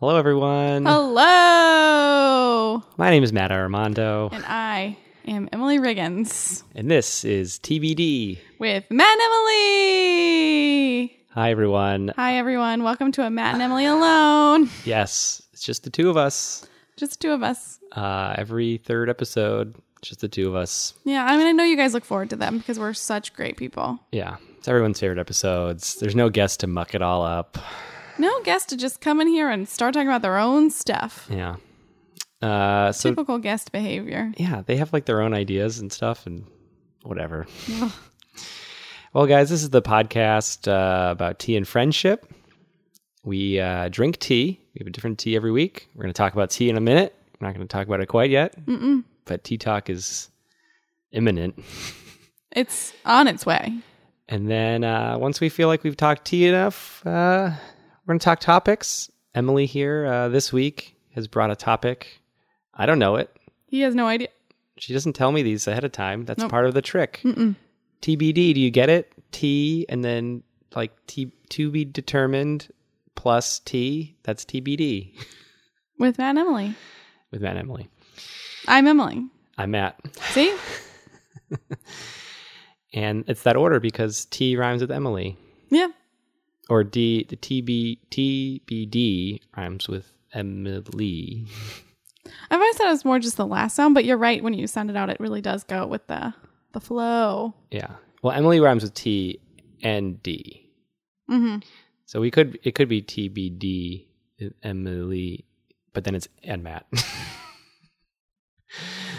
Hello, everyone. Hello! My name is Matt Armando, And I am Emily Riggins and this is TBD. with Matt and Emily. Hi, everyone. Hi, everyone. Welcome to a Matt and Emily Alone. Yes, it's just the two of us. Just two of us. Uh, every third episode, just the two of us. Yeah, I mean, I know you guys look forward to them because we're such great people. Yeah, it's everyone's favorite episodes. There's no guest to muck it all up. No guest to just come in here and start talking about their own stuff. Yeah. Uh, so Typical guest behavior. yeah, they have like their own ideas and stuff and whatever. well, guys, this is the podcast uh, about tea and friendship. We uh, drink tea. We have a different tea every week. We're going to talk about tea in a minute. We're not going to talk about it quite yet, Mm-mm. but tea talk is imminent. It's on its way. And then uh, once we feel like we've talked tea enough, uh, we're going to talk topics. Emily here uh, this week has brought a topic. I don't know it. He has no idea. She doesn't tell me these ahead of time. That's Nope. part of the trick. Mm-mm. TBD, do you get it? T and then like T to be determined plus T. That's TBD With Matt and Emily. with Matt and Emily. I'm Emily. I'm Matt. See? And it's that order because T rhymes with Emily. Yeah. Or D the TB TBD rhymes with Emily. I've always thought it was more just the last sound, but you're right. When you sound it out, it really does go with the the flow. Yeah. Well, Emily rhymes with T and D. Mm-hmm. So we could it could be TBD Emily, but then it's and Matt.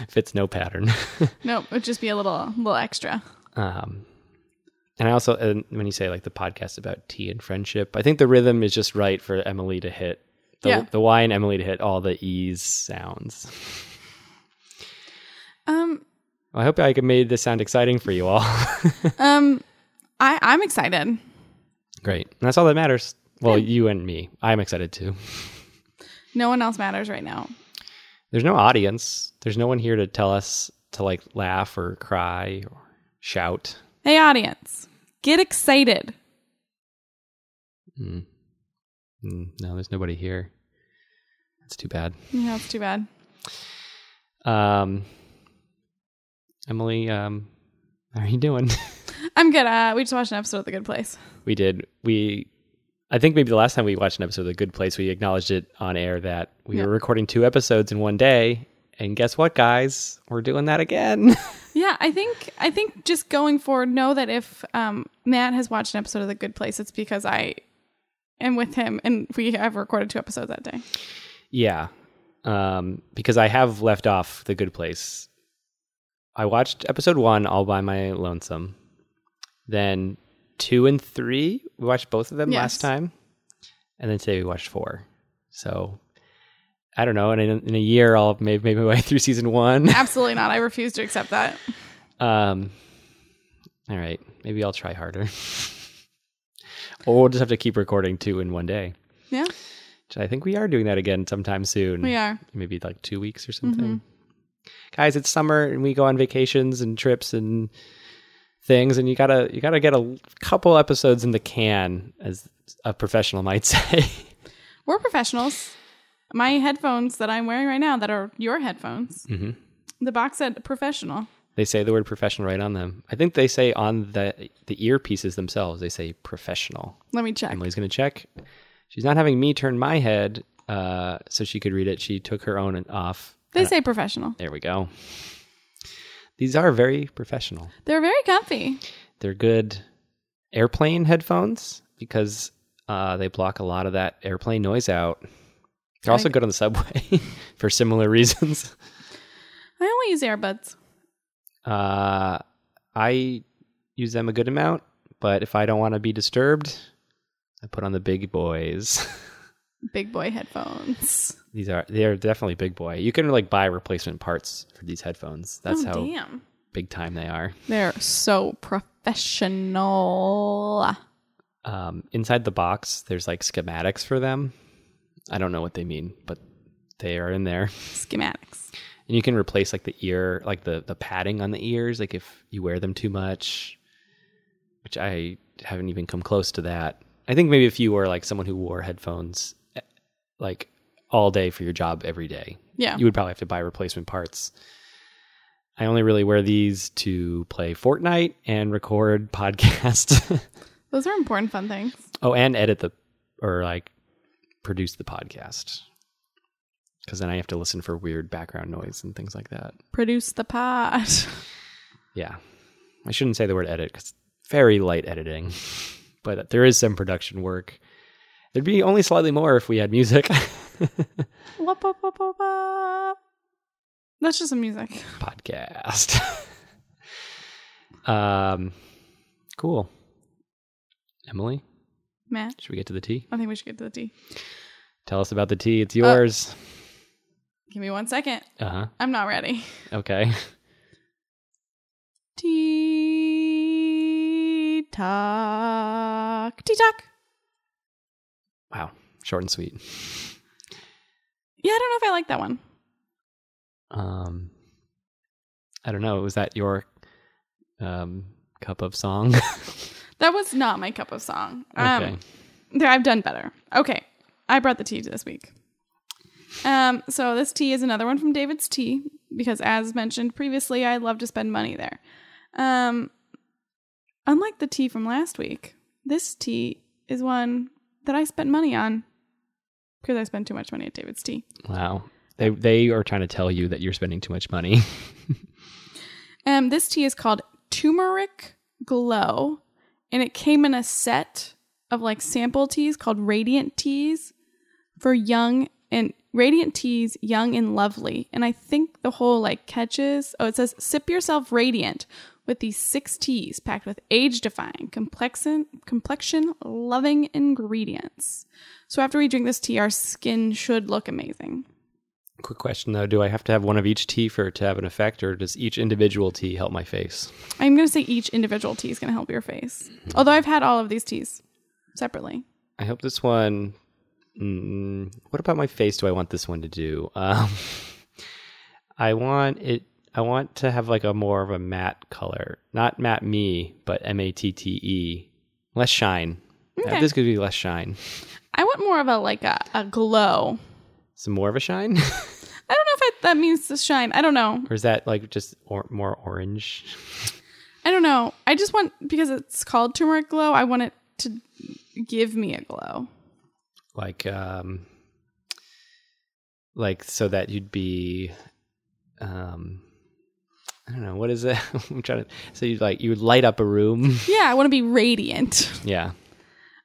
Fits no pattern. Nope, it'd just be a little little extra. Um, and I also, and when you say like the podcast about tea and friendship, I think the rhythm is just right for Emily to hit the, Yeah. the Y and Emily to hit all the E's sounds. Um, I hope I made this sound exciting for you all. um, I I'm excited. Great. And that's all that matters. Well, Yeah. you and me. I'm excited too. No one else matters right now. There's no audience. There's no one here to tell us to like laugh or cry or shout. Hey, audience, get excited. Mm. Mm, no, there's nobody here. That's too bad. Yeah, it's too bad. Um, Emily, um, how are you doing? I'm good. Uh, we just watched an episode of The Good Place. we did. We, I think maybe the last time we watched an episode of The Good Place, we acknowledged it on air that we were recording two episodes in one day. And guess what, guys? We're doing that again. Yeah, I think I think just going forward, know that if um, Matt has watched an episode of The Good Place, it's because I am with him, and we have recorded two episodes that day. yeah. Um, because I have left off The Good Place. I watched episode one all by my lonesome. Then two and three, we watched both of them Yes. last time. And then today we watched four. So I don't know. And in, in a year, I'll maybe maybe my way through season one. Absolutely not. I refuse to accept that. Um, all right, maybe I'll try harder, or we'll just have to keep recording two in one day. Yeah, Which I think we are doing that again sometime soon. we are. maybe like two weeks or something. Guys, it's summer and we go on vacations and trips and things, and you gotta you gotta get a couple episodes in the can, as a professional might say. We're professionals. My headphones that I'm wearing right now, that are your headphones, hmm the box said professional. They say the word professional right on them. I think they say on the the earpieces themselves. They say professional. Let me check. Emily's going to check. She's not having me turn my head uh, so she could read it. She took her own and off. They say professional. There we go. These are very professional. They're very comfy. They're good airplane headphones because uh, they block a lot of that airplane noise out. They're also good on the subway for similar reasons. I only use earbuds. Uh, I use them a good amount, but if I don't want to be disturbed, I put on the big boys. Big boy headphones. These are they are definitely big boy. You can like buy replacement parts for these headphones. That's oh, how damn. big time they are. They're so professional. Um, inside the box, there's like schematics for them. I don't know what they mean, but they are in there. Schematics. And you can replace like the ear, like the the padding on the ears, like if you wear them too much. Which I haven't even come close to that. I think maybe if you were like someone who wore headphones eh, like all day for your job every day. Yeah. You would probably have to buy replacement parts. I only really wear these to play Fortnite and record podcast. Those are important fun things. oh, and edit the or like produce the podcast. Cuz then I have to listen for weird background noise and things like that. Produce the pod. Yeah. I shouldn't say the word edit cuz very light editing. But there is some production work. There'd be only slightly more if we had music. Wop, wop, wop, wop. That's just some music. podcast. um, cool. Emily, Matt, should we get to the tea? I think we should get to the tea. Tell us about the tea. It's yours. Give me one second. Uh huh. I'm not ready. Okay. Tea talk. Tea talk. Wow. Short and sweet. Yeah, I don't know if I like that one. Um, I don't know. Was that your um cup of song? That was not my cup of song. Um, okay. There, I've done better. Okay, I brought the tea this week. Um, so this tea is another one from David's Tea because, as mentioned previously, I love to spend money there. Um, unlike the tea from last week, this tea is one that I spent money on because I spend too much money at David's Tea. Wow. They they are trying to tell you that you're spending too much money. Um, this tea is called Turmeric Glow, and it came in a set of like sample teas called Radiant Teas for young and Radiant Teas Young and Lovely. And I think the whole like catches oh, it says sip yourself radiant with these six teas packed with age defying, complexion complexion loving ingredients. So after we drink this tea, our skin should look amazing. Quick question though: Do I have to have one of each tea for it to have an effect, or does each individual tea help my face? I'm going to say each individual tea is going to help your face. Although I've had all of these teas separately. I hope this one. Mm, what about my face? Do I want this one to do? Um, I want it. I want to have like a more of a matte color, not matte me, but M A T T E, less shine. Uh, Okay. This could be less shine. I want more of a like a, a glow. Some more of a shine, I don't know if I, that means to shine. I don't know. or is that like just or, more orange? I don't know. I just want because it's called turmeric glow. I want it to give me a glow. Like um, like so that you'd be, um, I don't know what is it. I'm trying to. So you like you would light up a room. Yeah, I want to be radiant. yeah.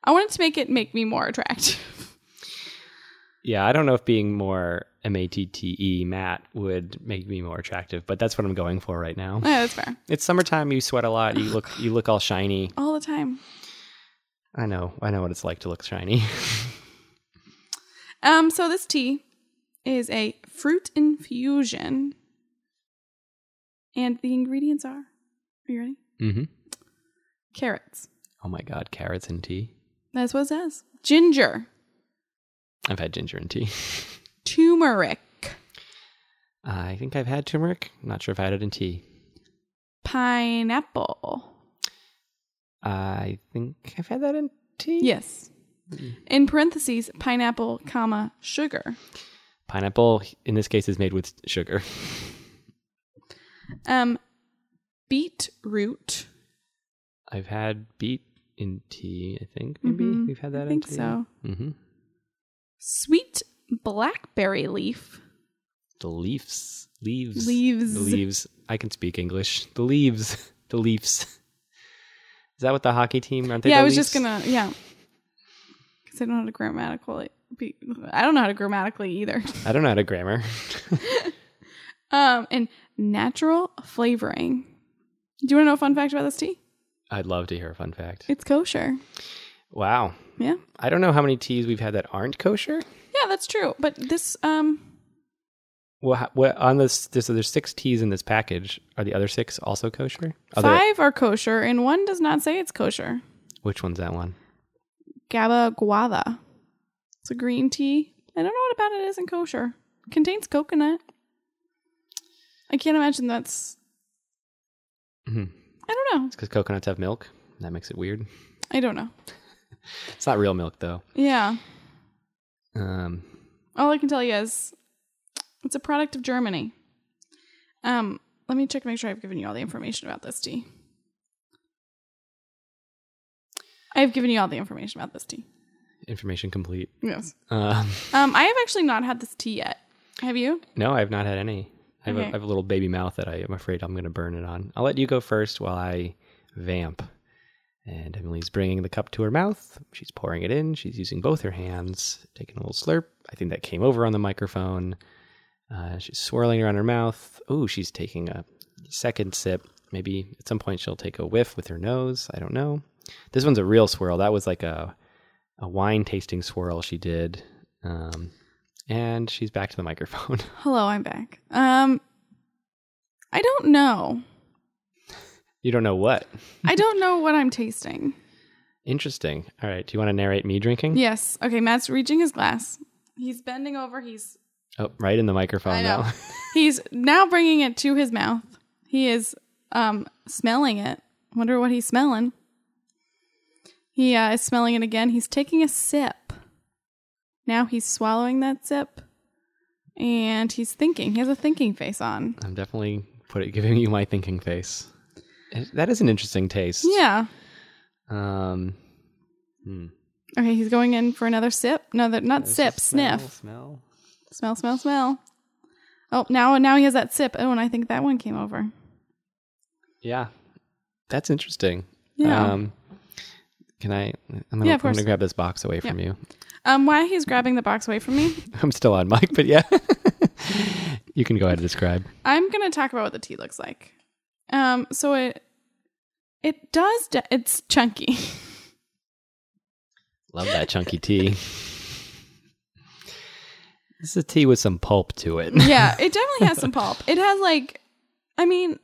I want it to make it make me more attractive. Yeah, I don't know if being more M A T T E matte would make me more attractive, but that's what I'm going for right now. Yeah, that's fair. It's summertime. You sweat a lot. You look you look all shiny. All the time. I know. I know what it's like to look shiny. Um, so this tea is a fruit infusion, and the ingredients are. Are you ready? mm-hmm. Carrots. Oh my god, carrots and tea. That's what it says. Ginger, I've had ginger and tea. turmeric, I think I've had turmeric. Not sure if I had it in tea. pineapple. I think I've had that in tea. Yes. In parentheses, pineapple, comma, sugar. Pineapple in this case is made with sugar. Um, beetroot. I've had beet in tea. I think maybe Mhm. we've had that I think in tea. so. Mm-hmm. Sweet blackberry leaf. The leaves, leaves, Leaves. the leaves. I can speak English. The leaves, the leaves. Is that what the hockey team? Aren't they? yeah, I was just gonna yeah, because I don't know how to grammatically. Be, I don't know how to grammatically either. I don't know how to grammar. Um, and natural flavoring. Do you want to know a fun fact about this tea? I'd love to hear a fun fact. It's kosher. Wow. Yeah, I don't know how many teas we've had that aren't kosher. yeah, that's true. But this, um, Well, what on this? this so there's six teas in this package. Are the other six also kosher? Other, five are kosher, and one does not say it's kosher. Which one's that one? Gaba guava. It's a green tea. I don't know what about it isn't kosher. contains coconut. I can't imagine that's. Mhm. I don't know. It's because coconuts have milk. That makes it weird. I don't know. It's not real milk though. Yeah. Um, All I can tell you is it's a product of Germany. Um, let me check to make sure I've given you all the information about this tea. I've given you all the information about this tea. Information complete. Yes. Um, Um, I have actually not had this tea yet. Have you? no, I've not had any. I have, Okay. I have a little baby mouth that I am afraid I'm going to burn it on. I'll let you go first while I vamp. And Emily's bringing the cup to her mouth. She's pouring it in. She's using both her hands, taking a little slurp. I think that came over on the microphone. Uh, she's swirling around her mouth. Oh, she's taking a second sip. Maybe at some point she'll take a whiff with her nose. I don't know. This one's a real swirl. That was like a a wine tasting swirl she did. Um, and she's back to the microphone. Hello, I'm back. Um, I don't know. You don't know what. I don't know what I'm tasting. Interesting. All right. Do you want to narrate me drinking? Yes. Okay, Matt's reaching his glass. He's bending over. He's Oh, right in the microphone now. he's now bringing it to his mouth. He is um smelling it. Wonder what he's smelling. He uh, is smelling it again. He's taking a sip. Now he's swallowing that sip, and he's thinking. He has a thinking face on. I'm definitely put it, giving you my thinking face. That is an interesting taste. Yeah. Um. hmm. Okay, he's going in for another sip. No, that not There's sip. smell, Sniff. Smell. Smell. Smell. Smell. Oh, now now he has that sip. Oh, and I think that one came over. Yeah. That's interesting. Yeah. Um, can I? I'm gonna, Yeah, I'm gonna grab this box away from you. Um, while he's grabbing the box away from me, I'm still on mic, but yeah. you can go ahead and describe. I'm gonna talk about what the tea looks like. Um, so it it does de- it's chunky. Love that chunky tea. This is a tea with some pulp to it. yeah, it definitely has some pulp. It has like, I mean,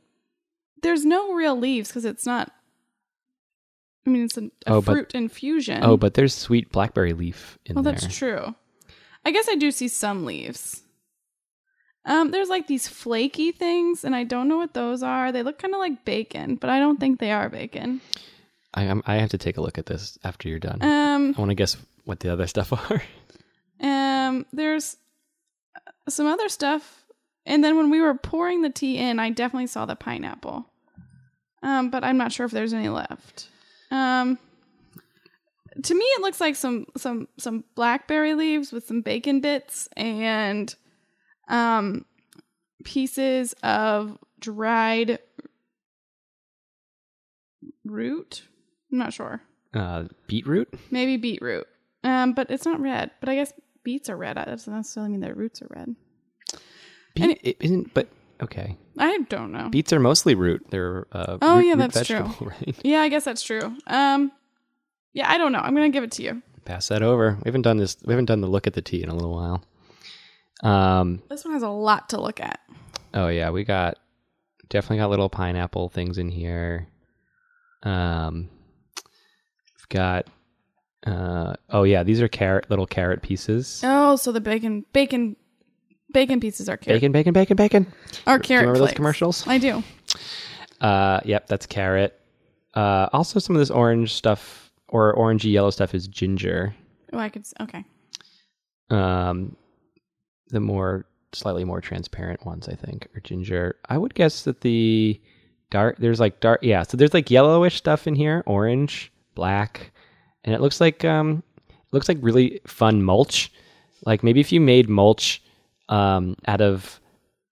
there's no real leaves because it's not. I mean, it's a, a Oh, but- fruit infusion. Oh, but there's sweet blackberry leaf in well, there. that's true. I guess I do see some leaves. Um, there's like these flaky things, and I don't know what those are. They look kind of like bacon, but I don't think they are bacon. I, I'm, I have to take a look at this after you're done. Um, I want to guess what the other stuff are. Um, there's some other stuff, and then when we were pouring the tea in, I definitely saw the pineapple. Um, but I'm not sure if there's any left. Um, to me, it looks like some some some blackberry leaves with some bacon bits and um pieces of dried root. I'm not sure. Uh, beetroot? Maybe beetroot. Um, but it's not red. But I guess beets are red. That doesn't necessarily mean their roots are red. Beet And it isn't, but okay. I don't know. Beets are mostly root. They're uh, Oh, root- yeah, root that's true. Right? yeah, I guess that's true. Um, yeah, I don't know. I'm gonna give it to you. Pass that over. We haven't done this. We haven't done the look at the tea in a little while. Um. This one has a lot to look at. Oh yeah, we got definitely got little pineapple things in here. Um. We've got. Uh. Oh yeah, these are carrot little carrot pieces. Oh, so the bacon, bacon, bacon pieces are carrot. Bacon, bacon, bacon, bacon. Are Do you carrot remember those commercials? I do. Uh, yep, that's carrot. Uh, also some of this orange stuff or orangey yellow stuff is ginger. Oh, I could. Okay. Um, the more slightly more transparent ones, I think, are ginger. I would guess that the dark there's like dark yeah, so there's like yellowish stuff in here, orange, black, and it looks like um it looks like really fun mulch. Like maybe if you made mulch um out of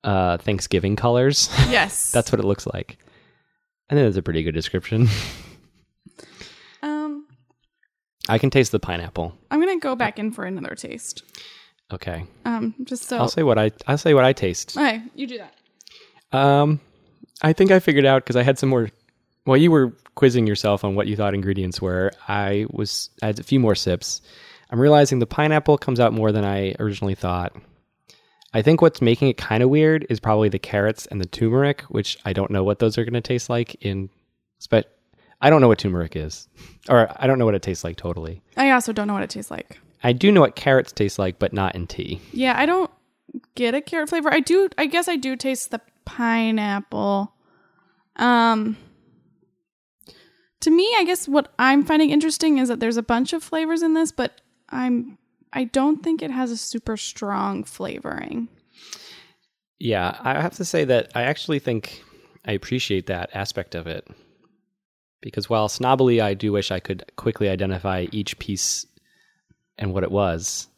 uh Thanksgiving colors. Yes. That's what it looks like. I think that's a pretty good description. um. I can taste the pineapple. I'm gonna go back in for another taste. Okay. Um. Just so. I'll say what I I'll say what I taste. Okay, you do that. Um I think I figured out cuz I had some more while you were quizzing yourself on what you thought ingredients were, I was I had a few more sips. I'm realizing the pineapple comes out more than I originally thought. I think what's making it kind of weird is probably the carrots and the turmeric, which I don't know what those are going to taste like in but I don't know what turmeric is. Or I don't know what it tastes like totally. I also don't know what it tastes like. I do know what carrots taste like, but not in tea. Yeah, I don't get a carrot flavor. I do. I guess I do taste the pineapple. Um. To me, I guess what I'm finding interesting is that there's a bunch of flavors in this, but I'm I don't think it has a super strong flavoring. Yeah, I have to say that I actually think I appreciate that aspect of it. Because while snobbily, I do wish I could quickly identify each piece and what it was.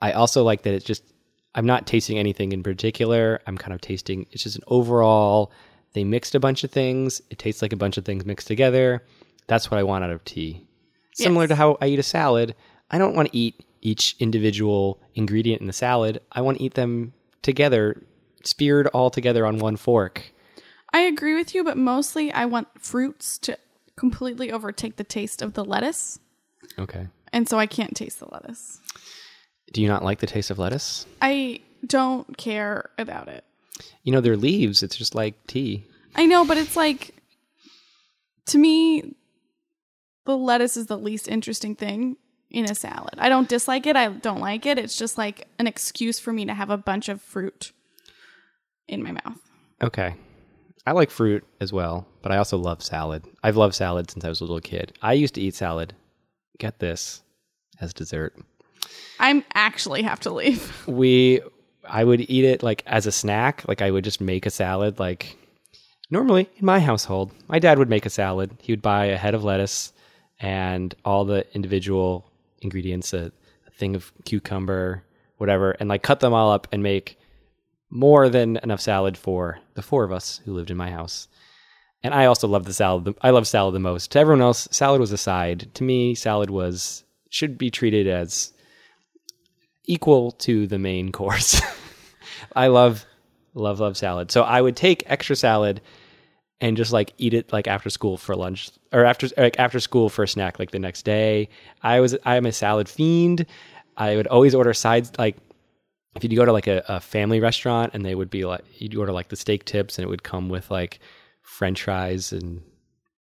I also like that it's just, I'm not tasting anything in particular. I'm kind of tasting, it's just an overall, they mixed a bunch of things. It tastes like a bunch of things mixed together. That's what I want out of tea. Similar to how I eat a salad, I don't want to eat each individual ingredient in the salad. I want to eat them together, speared all together on one fork. I agree with you, but mostly I want fruits to completely overtake the taste of the lettuce. Okay. And so I can't taste the lettuce. Do you not like the taste of lettuce? I don't care about it. You know, they're leaves. It's just like tea. I know, but it's like to me the lettuce is the least interesting thing in a salad. I don't dislike it. I don't like it. It's just like an excuse for me to have a bunch of fruit in my mouth. Okay. I like fruit as well, but I also love salad. I've loved salad since I was a little kid. I used to eat salad, get this, as dessert. I'm actually have to leave. We I would eat it like as a snack, like I would just make a salad like normally in my household. My dad would make a salad. He would buy a head of lettuce and all the individual ingredients, a, a thing of cucumber, whatever, and like cut them all up and make more than enough salad for the four of us who lived in my house. And I also love the salad. I love salad the most. To everyone else, salad was a side. To me, salad was should be treated as equal to the main course. I love love love salad. So I would take extra salad and just like eat it like after school for lunch or after like after school for a snack like the next day. I was I am a salad fiend. I would always order sides like if you'd go to like a, a family restaurant and they would be like you'd order like the steak tips and it would come with like french fries and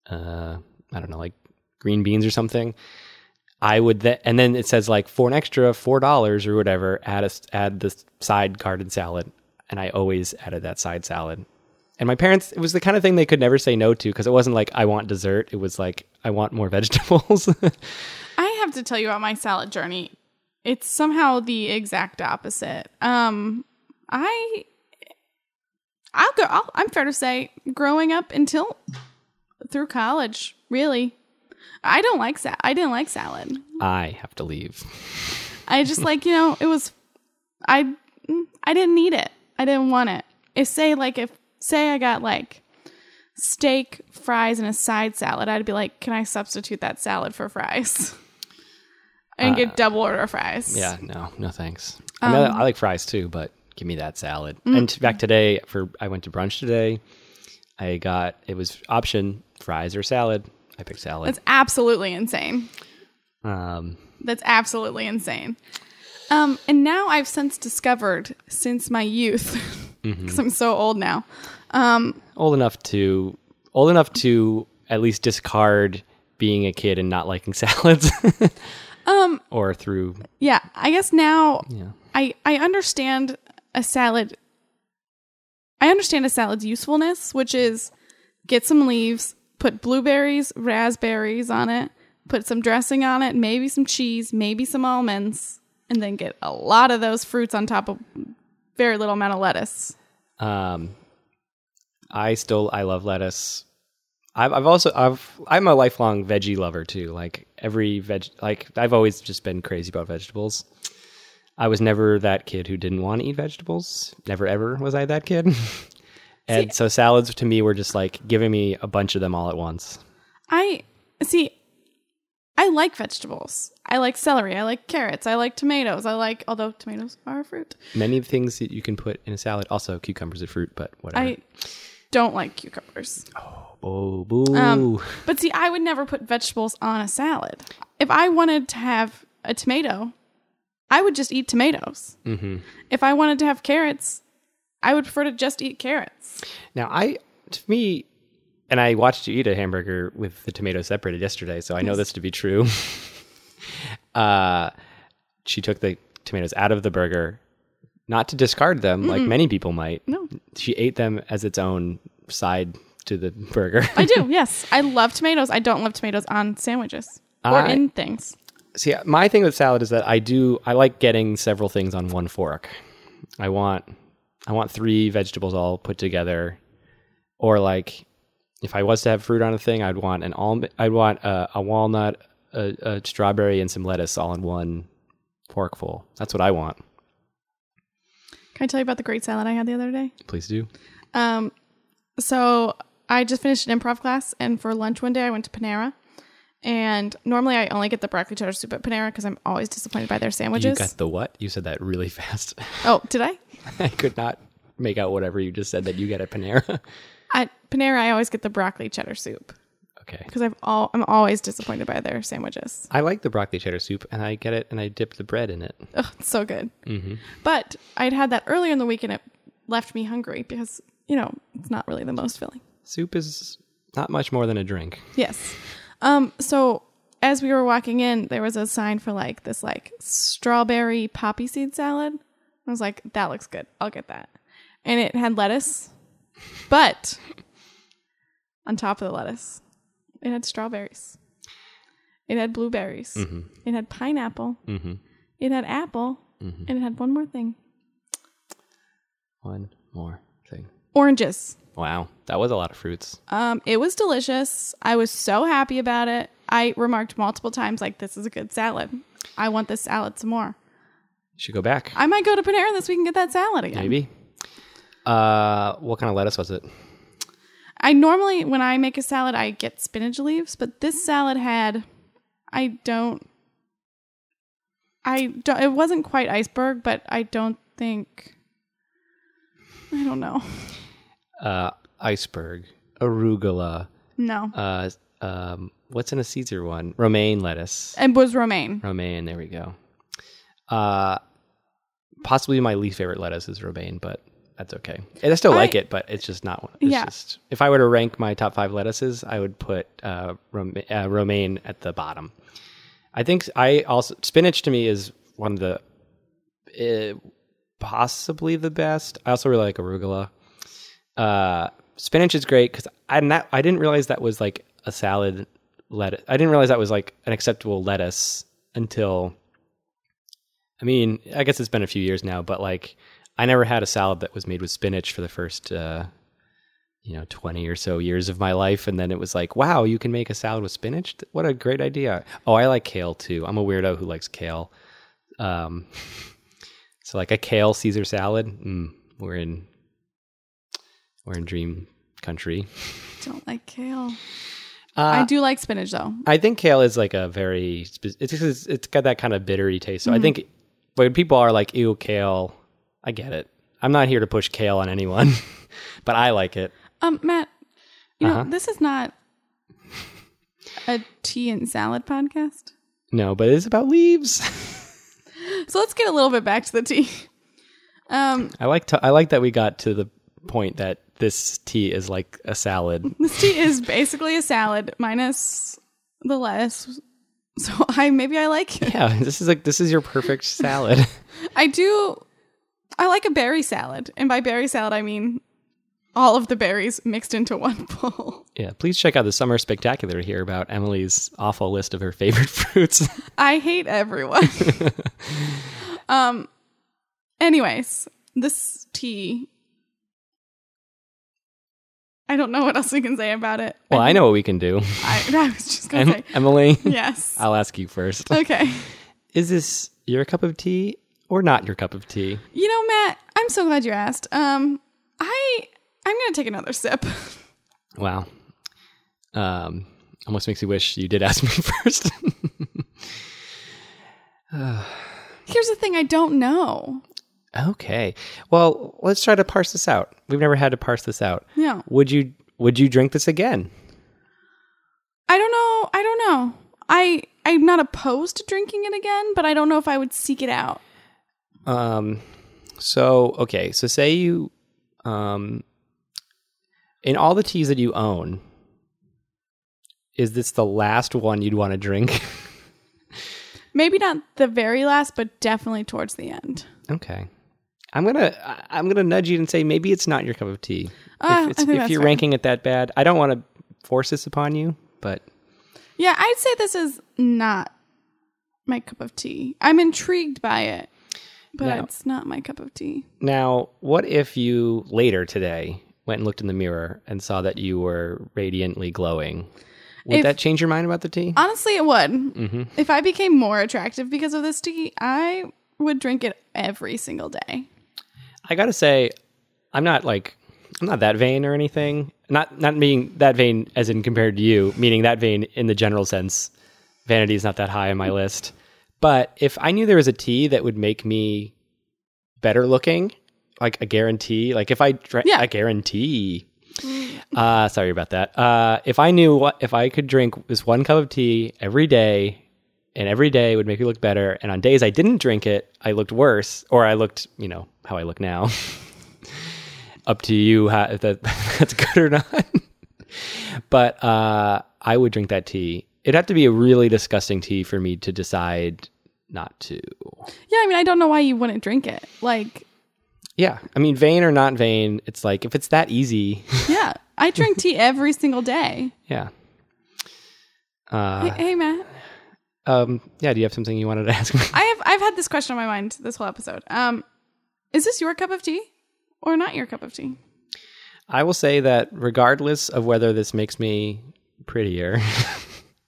uh I don't know like green beans or something. I would then, and then it says like for an extra four dollars or whatever, add a add the side garden salad, and I always added that side salad. And my parents, it was the kind of thing they could never say no to because it wasn't like I want dessert. It was like I want more vegetables. I have to tell you about my salad journey. It's somehow the exact opposite. Um, I, I'll go. I'll, I'm fair to say, growing up until through college, really, I don't like sa- I didn't like salad. I have to leave. I just like you know it was, I, I didn't need it. I didn't want it. If say like if say I got like steak, fries, and a side salad, I'd be like, can I substitute that salad for fries? And uh, get double order fries. Yeah, no, no thanks. I, mean, um, I like fries too, but give me that salad. And t- back today, for I went to brunch today. I got it was option fries or salad. I picked salad. That's absolutely insane. Um, That's absolutely insane. Um, and now I've since discovered, since my youth, because I'm so old now, old enough to old enough to at least discard being a kid and not liking salads. um or through yeah, I guess now yeah. I I understand a salad. I understand a salad's usefulness, which is get some leaves, put blueberries, raspberries on it, put some dressing on it, maybe some cheese, maybe some almonds, and then get a lot of those fruits on top of very little amount of lettuce. Um I still I love lettuce. I've, I've also I've I'm a lifelong veggie lover too. Like every veg like I've always just been crazy about vegetables. I was never that kid who didn't want to eat vegetables. Never ever was I that kid. and so salads to me were just like giving me a bunch of them all at once. I see. I like vegetables. I like celery. I like carrots. I like tomatoes. I like, although tomatoes are fruit. Many things that you can put in a salad. Also, cucumbers are fruit, but whatever. I don't like cucumbers. oh, boo. Um, but see, I would never put vegetables on a salad. If I wanted to have a tomato, I would just eat tomatoes. hmm If I wanted to have carrots, I would prefer to just eat carrots. Now, I to me, and I watched you eat a hamburger with the tomatoes separated yesterday, so I know this to be true. uh, she took the tomatoes out of the burger, not to discard them like many people might. No. She ate them as its own side to the burger. I do, yes. I love tomatoes. I don't love tomatoes on sandwiches or I- in things. See, my thing with salad is that I do I like getting several things on one fork. I want I want three vegetables all put together, or like if I was to have fruit on a thing, I'd want an almond, I'd want a, a walnut, a, a strawberry, and some lettuce all in one forkful. That's what I want. Can I tell you about the great salad I had the other day? Please do. Um, so I just finished an improv class, and for lunch one day I went to Panera. And normally I only get the broccoli cheddar soup at Panera because I'm always disappointed by their sandwiches. You got the what? You said that really fast. oh, did I? I could not make out whatever you just said that you get at Panera. At Panera, I always get the broccoli cheddar soup okay. because I've all I'm always disappointed by their sandwiches. I like the broccoli cheddar soup, and I get it, and I dip the bread in it. Oh, it's so good. hmm But I'd had that earlier in the week and it left me hungry because you know it's not really the most filling. Soup is not much more than a drink. Yes. Um. So as we were walking in, there was a sign for like this like strawberry poppy seed salad. I was like, that looks good. I'll get that. And it had lettuce, but on top of the lettuce, it had strawberries. It had blueberries. hmm It had pineapple. hmm It had apple. hmm And it had one more thing One more thing. oranges. Wow, that was a lot of fruits. Um, it was delicious. I was so happy about it. I remarked multiple times, like, this is a good salad. I want this salad some more. Should go back. I might go to Panera this week and get that salad again. Maybe. Uh, what kind of lettuce was it? I normally, when I make a salad, I get spinach leaves, but this salad had, I don't, I don't, it wasn't quite iceberg, but I don't think, I don't know. Uh, iceberg, arugula. No. Uh, um, what's in a Caesar one? Romaine lettuce. It was romaine. Romaine. There we go. Uh, possibly my least favorite lettuce is romaine, but that's okay. And I still like it, but it's just not. It's Yeah. Just, if I were to rank my top five lettuces, I would put uh, rom- uh, romaine at the bottom. I think I also spinach to me is one of the uh, possibly the best. I also really like arugula. Uh, spinach is great because I not I didn't realize that was like a salad lettuce. I didn't realize that was like an acceptable lettuce until. I mean, I guess it's been a few years now, but like I never had a salad that was made with spinach for the first, uh, you know, twenty or so years of my life, and then it was like, wow, you can make a salad with spinach. What a great idea! Oh, I like kale too. I'm a weirdo who likes kale. Um, so like a kale Caesar salad, mm, we're in we're in dream country. Don't like kale. Uh, I do like spinach though. I think kale is like a very it's just, it's got that kind of bittery taste. So I think when people are like ew kale, I get it. I'm not here to push kale on anyone, but I like it. Um, Matt, you Uh-huh. know, this is not a tea and salad podcast. No, but it's about leaves. So let's get a little bit back to the tea. Um, I like to, I like that we got to the point that this tea is like a salad. this tea is basically a salad minus the lettuce. So I maybe I like it. Yeah, this is like this is your perfect salad. I do. I like a berry salad, and by berry salad I mean all of the berries mixed into one bowl. yeah, please check out the summer spectacular to hear about Emily's awful list of her favorite fruits. I hate everyone. um. Anyways, this tea. I don't know what else we can say about it. well, I know what we can do. I, I was just gonna Em- say Emily, yes. I'll ask you first. Okay. Is this your cup of tea or not your cup of tea? You know, Matt, I'm so glad you asked. Um, I I'm gonna take another sip. Wow. Um, almost makes me wish you did ask me first. Here's the thing: I don't know. Okay. Well, let's try to parse this out. We've never had to parse this out. Yeah, Would you would you drink this again? I don't know. I don't know. I I'm not opposed to drinking it again, but I don't know if I would seek it out. Um so okay, so say you um in all the teas that you own, is this the last one you'd want to drink? Maybe not the very last, but definitely towards the end. okay. I'm gonna I'm gonna nudge you and say maybe it's not your cup of tea. Uh, if it's, if you're fair. ranking it that bad, I don't want to force this upon you, but Yeah, I'd say this is not my cup of tea. I'm intrigued by it, but Now- it's not my cup of tea. Now, what if you later today went and looked in the mirror and saw that you were radiantly glowing? Would If- that change your mind about the tea? Honestly, it would. Mm-hmm. If I became more attractive because of this tea, I would drink it every single day. I gotta say, I'm not like I'm not that vain or anything. Not not being that vain as in compared to you, meaning that vain in the general sense. Vanity is not that high on my list. But if I knew there was a tea that would make me better looking, like a guarantee, like if I drank Yeah. a guarantee. Uh, sorry about that. Uh, if I knew what if I could drink this one cup of tea every day, and every day would make me look better, and on days I didn't drink it, I looked worse, or I looked, you know, how I look now. Up to you how, if that that's good or not. but uh, I would drink that tea. It'd have to be a really disgusting tea for me to decide not to. Yeah, I mean, I don't know why you wouldn't drink it. Like, Yeah, I mean, vain or not vain, it's like if it's that easy, yeah, I drink tea every single day. yeah. Uh, hey, hey, Matt. Um, yeah. Do you have something you wanted to ask me? I have I've had this question on my mind this whole episode. Um, is this your cup of tea or not your cup of tea? I will say that regardless of whether this makes me prettier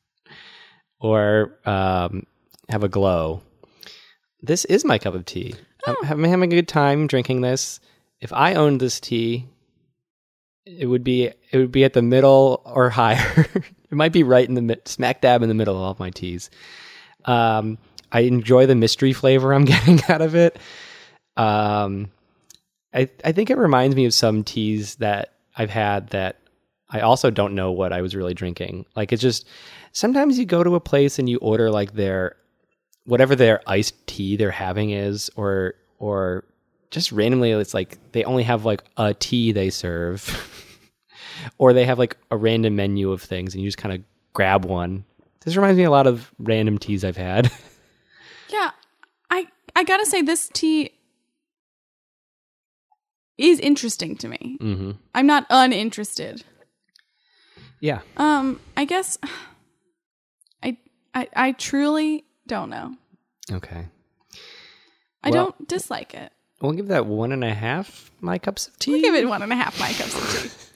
or um, have a glow, this is my cup of tea. I'm, I'm having a good time drinking this. If I owned this tea, it would be it would be at the middle or higher. It might be right in the smack dab in the middle of all my teas. Um, I enjoy the mystery flavor I'm getting out of it. Um, I I think it reminds me of some teas that I've had that I also don't know what I was really drinking. Like it's just sometimes you go to a place and you order like their whatever their iced tea they're having is or or just randomly it's like they only have like a tea they serve or they have like a random menu of things and you just kind of grab one. This reminds me a lot of random teas I've had. Yeah, I I gotta say this tea is interesting to me. mm-hmm. I'm not uninterested. Yeah. Um, I guess I I I truly don't know. Okay. I Well- don't dislike it. We'll give that one and a half my cups of tea. We give it one and a half my cups of tea.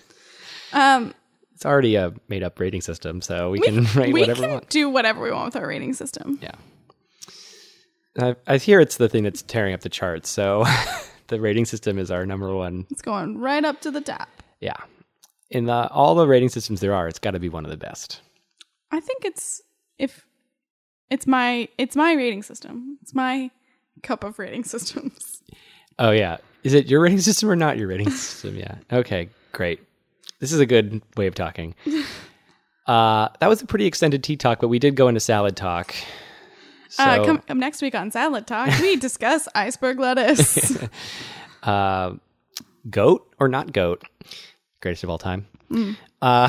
Um, It's already a made up rating system, so we, can rate we whatever can we want. do whatever we want with our rating system. Yeah. I, I hear it's the thing that's tearing up the charts, so the rating system is our number one. It's going right up to the top. Yeah. In the, all the rating systems there are, it's got to be one of the best. I think it's if it's my it's my rating system. It's my cup of rating systems. Oh, yeah. Is it your rating system or not your rating system? Yeah. Okay, great. This is a good way of talking. Uh, that was a pretty extended tea talk, but we did go into salad talk. So, uh, come, come next week on Salad Talk. We discuss iceberg lettuce. uh, goat or not goat? Greatest of all time. Uh,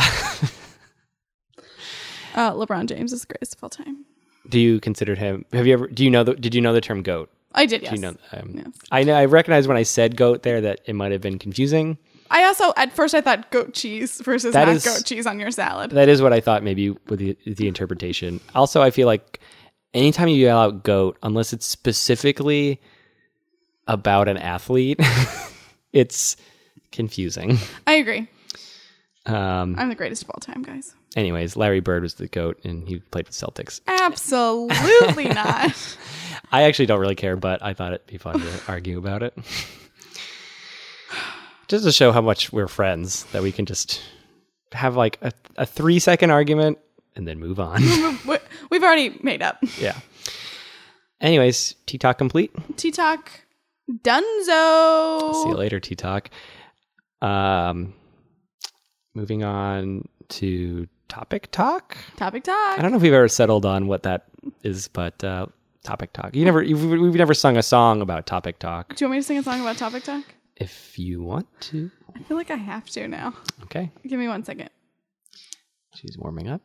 uh, LeBron James is the greatest of all time. do you consider him? Have you ever? Do you know? The, did you know the term goat? I did, yes. Do you know? Um, Yes. I know. I recognize when I said goat there that it might have been confusing. I also at first I thought goat cheese versus That not is- goat cheese on your salad. That is what I thought maybe with the, the interpretation. Also, I feel like anytime you yell out goat, unless it's specifically about an athlete, it's confusing. I agree. Um, I'm the greatest of all time, guys. anyways, Larry Bird was the goat, and he played with Celtics. Absolutely not. I actually don't really care, but I thought it'd be fun to argue about it. Just to show how much we're friends, that we can just have like a, a three second argument and then move on. We- We've already made up. yeah. Anyways, T Talk complete. Tea Talk Dunzo. See you later, T Talk. Um, moving on to topic talk. Topic Talk. I don't know if we've ever settled on what that is, but uh, topic talk. You never, you've, we've never sung a song about topic talk. Do you want me to sing a song about Topic Talk? If you want to, I feel like I have to now. okay. Give me one second. She's warming up,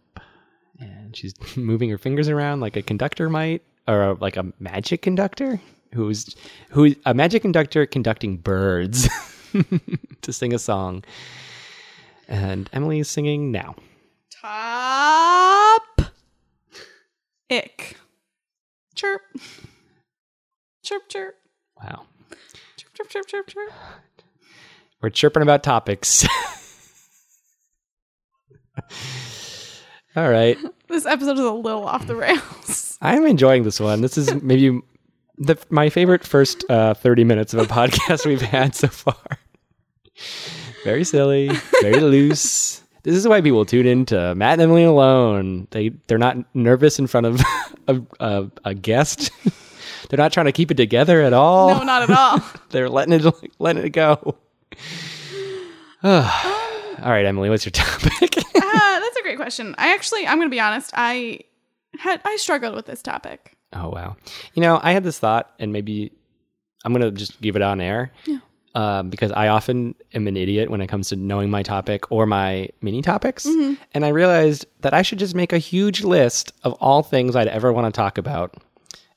and she's moving her fingers around like a conductor might, or a, like a magic conductor who's who a magic conductor conducting birds to sing a song. And Emily is singing now. Top Ick. chirp. Chirp, chirp. Wow. Chirp, chirp, chirp, chirp. We're chirping about topics. All right. This episode is a little off the rails. I'm enjoying this one. This is maybe the my favorite first uh, 30 minutes of a podcast we've had so far. Very silly, very loose. This is why people tune in to Matt and Emily alone. They they're not nervous in front of a, a, a guest. They're not trying to keep it together at all. No, not at all. They're letting it letting it go. all right, Emily, what's your topic? Uh, that's a great question. I actually, I'm going to be honest. I had I struggled with this topic. Oh wow! You know, I had this thought, and maybe I'm gonna just give it on air. Yeah. Um, because I often am an idiot when it comes to knowing my topic or my mini topics, and I realized that I should just make a huge list of all things I'd ever want to talk about,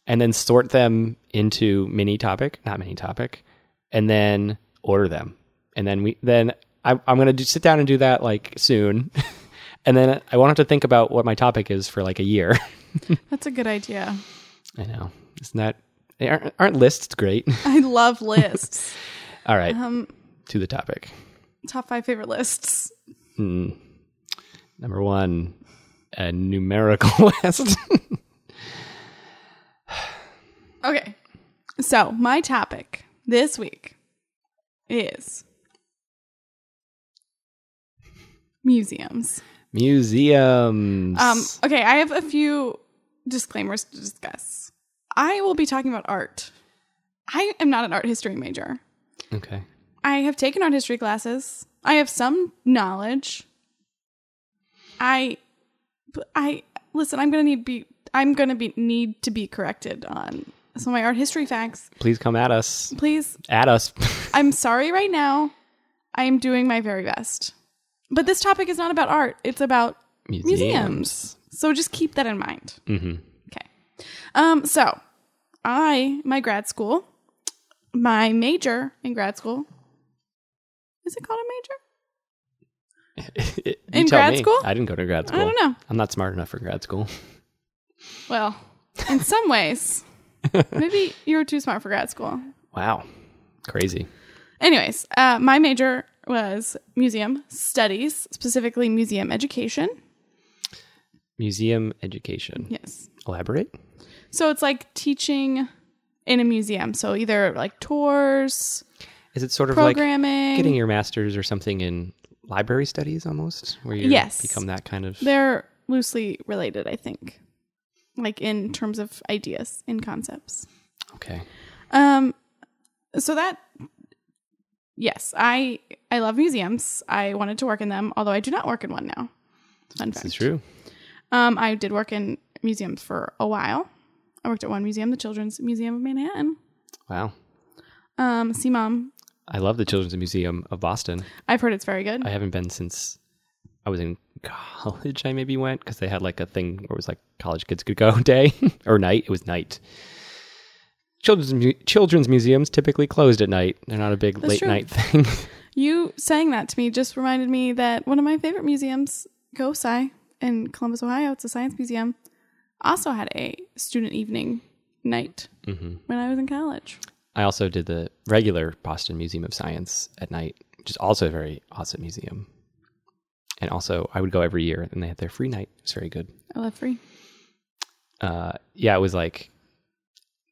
and then sort them into mini topic, not mini topic, and then order them, and then we then I, I'm gonna do, sit down and do that like soon, and then I won't have to think about what my topic is for like a year. That's a good idea. I know. Isn't that aren't, aren't lists great? I love lists. All right, um, to the topic. top five favorite lists. Hmm. Number one, a numerical list. Okay. So, my topic this week is museums. Museums. Um, okay, I have a few disclaimers to discuss. I will be talking about art. I am not an art history major. okay. I have taken art history classes. I have some knowledge. I I listen, I'm going to need be I'm going to be need to be corrected on of my art history facts. Please come at us. Please At us. I'm sorry right now. I am doing my very best. But this topic is not about art. It's about museums. So just keep that in mind. hmm Okay. Um so I my grad school my major in grad school is it called a major? In grad school? I didn't go to grad school. I don't know. I'm not smart enough for grad school. Well, in some ways, maybe you were too smart for grad school. Wow. Crazy. Anyways, uh, my major was museum studies, specifically museum education. Museum education. Yes. Elaborate. So it's like teaching in a museum. So either like tours, Is it sort of like getting your master's or something in library studies almost? Where you Yes. become that kind of. They're loosely related, I think, like in terms of ideas and concepts. Okay. Um, so that yes, I I love museums. I wanted to work in them, although I do not work in one now. Fun This fact. is true. Um, I did work in museums for a while. I worked at one museum, the Children's Museum of Manhattan. Wow. Um, see, mom. I love the Children's Museum of Boston. I've heard it's very good. I haven't been since I was in college. I maybe went because they had like a thing where it was like college kids could go day or night. It was night. Children's mu- children's museums typically closed at night. They're not a big That's late true. night thing. You saying that to me just reminded me that one of my favorite museums, COSI in Columbus, Ohio, it's a science museum, also had a student evening night hmm when I was in college. I also did the regular Boston Museum of Science at night, which is also a very awesome museum. And also, I would go every year, and they had their free night. It was very good. I love free. uh yeah it was like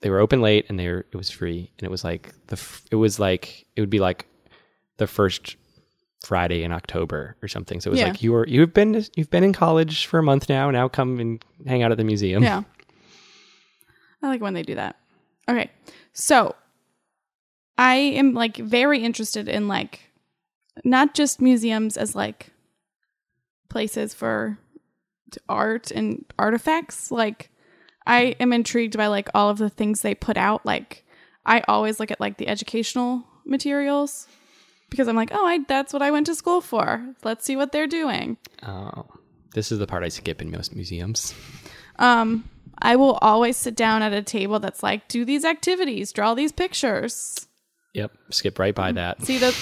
they were open late and they were it was free and it was like the f- it was like it would be like the first friday in october or something so it was Yeah. like you were you've been you've been in college for a month now now come and hang out at the museum Yeah. I like when they do that. Okay. So I am like very interested in like not just museums as like places for art and artifacts. Like I am intrigued by like all of the things they put out. Like I always look at like the educational materials because I'm like, oh, I that's what I went to school for. Let's see what they're doing. oh this is the part i skip in most museums Um, I will always sit down at a table that's like, do these activities, draw these pictures. yep skip right by that See that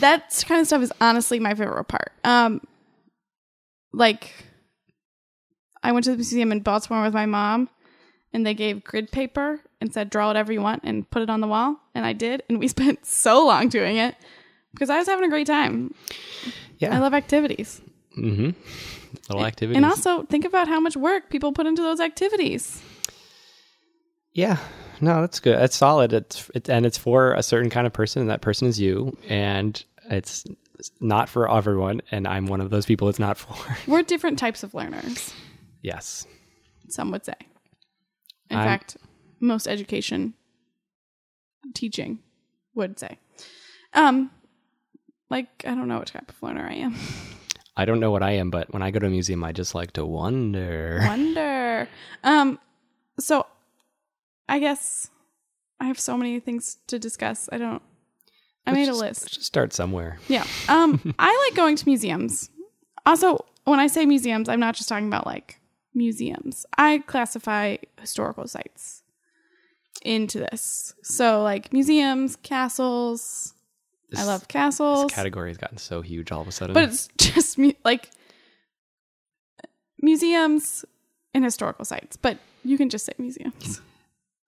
that kind of stuff is honestly my favorite part. Um, like I went to the museum in Baltimore with my mom, and they gave grid paper and said draw whatever you want and put it on the wall. And I did, and we spent so long doing it because I was having a great time. Yeah. I love activities. mm-hmm. Little activities. And also think about how much work people put into those activities. Yeah, no, that's good. That's solid. It's it, and it's for a certain kind of person, and that person is you. And it's not for everyone, and I'm one of those people. It's not for. We're different types of learners, yes, some would say. In I'm- fact, most education teaching would say. Um like I don't know what type of learner I am. I don't know what I am, but when I go to a museum, I just like to wonder. Wonder. Um so I guess I have so many things to discuss. I don't I made a list. Just start somewhere. Yeah. Um, I like going to museums. Also, when I say museums, I'm not just talking about like museums. I classify historical sites into this. So, like museums, castles. I love castles. This category has gotten so huge all of a sudden. but it's just me like museums and historical sites. But you can just say museums.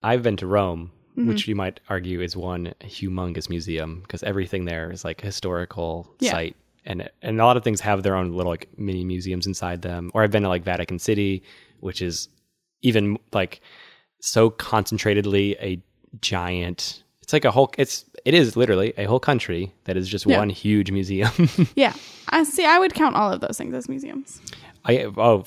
I've been to Rome, Mm-hmm. which you might argue is one humongous museum because everything there is like a historical Yeah. site, and and a lot of things have their own little like mini museums inside them. Or I've been to like Vatican City, which is even like so concentratedly a giant. It's like a whole. It's it is literally a whole country that is just Yeah. one huge museum. Yeah. I see. I would count all of those things as museums. I oh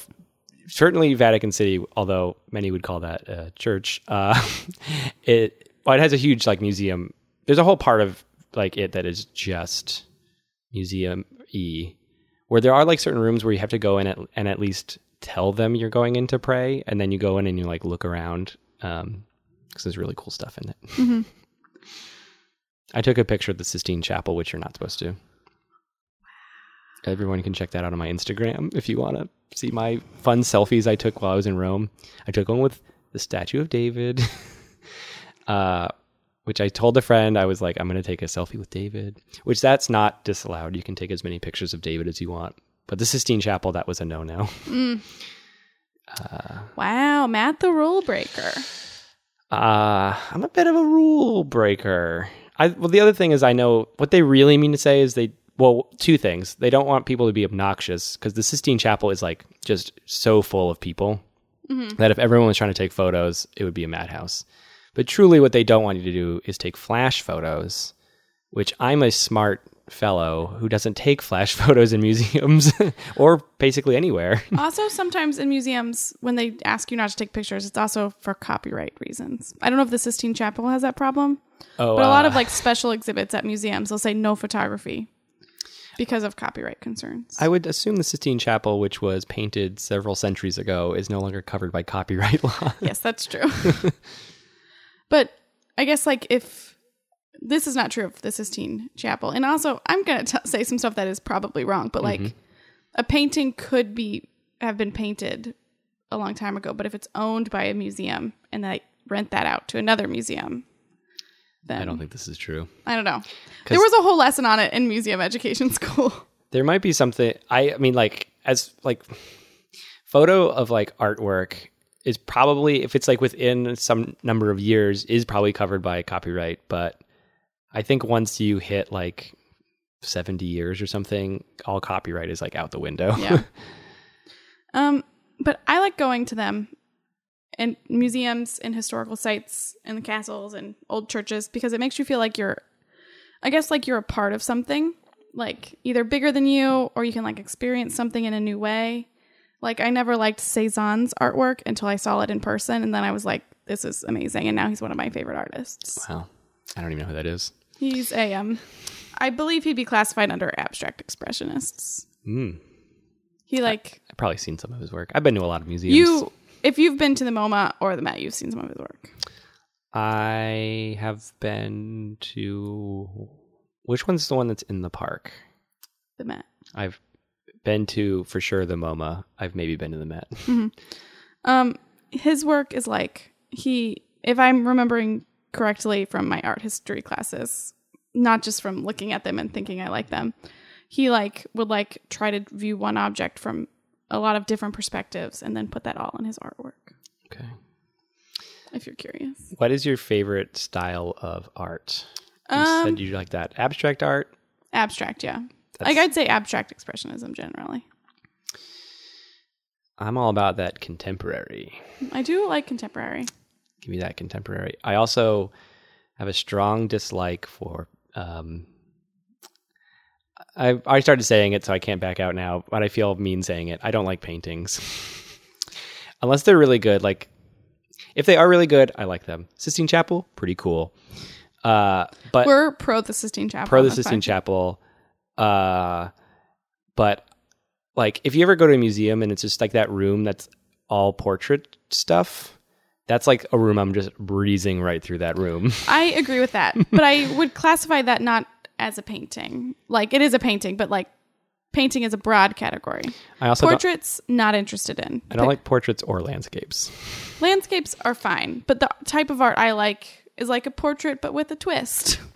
certainly Vatican City, although many would call that a church. Uh, it well, it has a huge like museum. There's a whole part of like it that is just museum e, where there are like certain rooms where you have to go in at, and at least tell them you're going in to pray, and then you go in and you like look around because there's really cool stuff in it. I took a picture of the Sistine Chapel, which you're not supposed to. Everyone can check that out on my Instagram if you want to see my fun selfies I took while I was in Rome. I took one with the statue of David, uh, which I told a friend I was like, I'm going to take a selfie with David, which that's not disallowed. You can take as many pictures of David as you want. But the Sistine Chapel, that was a no no. Wow, Matt the rule breaker. Uh, I'm a bit of a rule breaker. I well, the other thing is I know what they really mean to say is they well, two things. They don't want people to be obnoxious because the Sistine Chapel is like just so full of people that if everyone was trying to take photos, it would be a madhouse. But truly, what they don't want you to do is take flash photos, which I'm a smart fellow who doesn't take flash photos in museums or basically anywhere. also, sometimes in museums, when they ask you not to take pictures, it's also for copyright reasons. I don't know if the Sistine Chapel has that problem, Oh, but a lot uh, of like special exhibits at museums, they'll say no photography because of copyright concerns. I would assume the Sistine Chapel, which was painted several centuries ago, is no longer covered by copyright law. yes, that's true. but I guess like if this is not true of the Sistine Chapel, and also I'm gonna t- say some stuff that is probably wrong, but like Mm-hmm. a a painting could be have been painted a long time ago, but if it's owned by a museum and they rent that out to another museum, then I don't think this is true. I don't know. There was a whole lesson on it in museum education school. There might be something. I, I mean, like as like photo of like artwork is probably if it's like within some number of years is probably covered by copyright. But I think once you hit like seventy years or something, all copyright is like out the window. Yeah. um, but I like going to them and museums and historical sites and the castles and old churches because it makes you feel like you're I guess like you're a part of something, like either bigger than you or you can like experience something in a new way. Like I never liked Cezanne's artwork until I saw it in person and then I was like this is amazing and now he's one of my favorite artists. wow, I don't even know who that is. He's a um I believe he'd be classified under abstract expressionists. Mm. He like I've probably seen some of his work. I've been to a lot of museums. You, if you've been to the MoMA or the Met, you've seen some of his work. I have been to which one's the one that's in the park? The Met. I've been to for sure the MoMA. I've maybe been to the Met. Um, his work is like he, if I'm remembering correctly from my art history classes, not just from looking at them and thinking I like them, he like would like try to view one object from a lot of different perspectives and then put that all in his artwork. Okay. if you're curious. What is your favorite style of art? You Um, said you like that abstract art. abstract, yeah. That's- like I'd say abstract expressionism generally. I'm all about that contemporary. I do like contemporary. Give me that contemporary. I also have a strong dislike for. Um, I I started saying it, so I can't back out now. But I feel mean saying it. I don't like paintings, unless they're really good. Like, if they are really good, I like them. Sistine Chapel, pretty cool. Uh, but We're pro the Sistine Chapel. pro the Sistine fine. Chapel. Uh, but like, if you ever go to a museum and it's just like that room that's all portrait stuff, that's like a room I'm just breezing right through that room. I agree with that, but I would classify that not as a painting. Like it is a painting, but like painting is a broad category. I also Portraits, not interested in. I don't like portraits or landscapes. Landscapes are fine, but the type of art I like is like a portrait, but with a twist.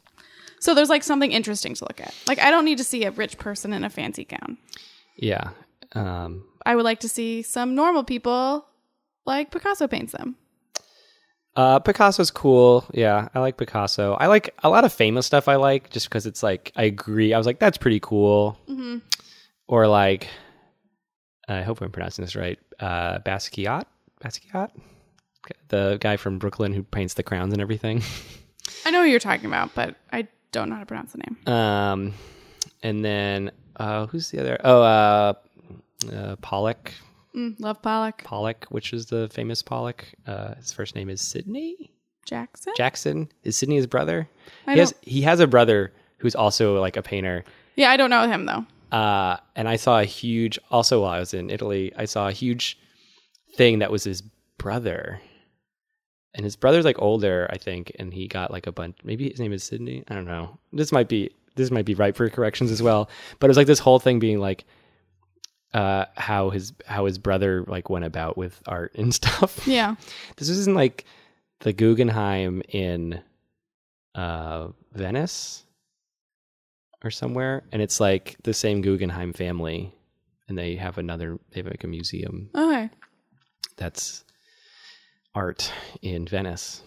So there's like something interesting to look at. Like I don't need to see a rich person in a fancy gown. Yeah. Um, I would like to see some normal people like Picasso paints them. Uh, Picasso's cool. Yeah, I like Picasso. I like a lot of famous stuff. I like just because it's like I agree. I was like, that's pretty cool. Mm-hmm. Or like, I hope I'm pronouncing this right. Uh, Basquiat, Basquiat, the guy from Brooklyn who paints the crowns and everything. I know who you're talking about, but I don't know how to pronounce the name. Um, and then uh, who's the other? Oh, uh, uh, Pollock, Mm, love Pollock. Pollock, which is the famous Pollock. Uh, his first name is Sidney Jackson? Jackson. Is Sidney his brother? I he has don't- he has a brother who's also like a painter. Yeah, I don't know him though. Uh, and I saw a huge. Also, while I was in Italy, I saw a huge thing that was his brother. And his brother's like older, I think, and he got like a bunch. Maybe his name is Sydney. I don't know. This might be this might be right for corrections as well. But it was like this whole thing being like, uh, how his how his brother like went about with art and stuff. Yeah. This isn't like the Guggenheim in uh, Venice or somewhere, and it's like the same Guggenheim family, and they have another. They have like a museum Okay. that's art in Venice.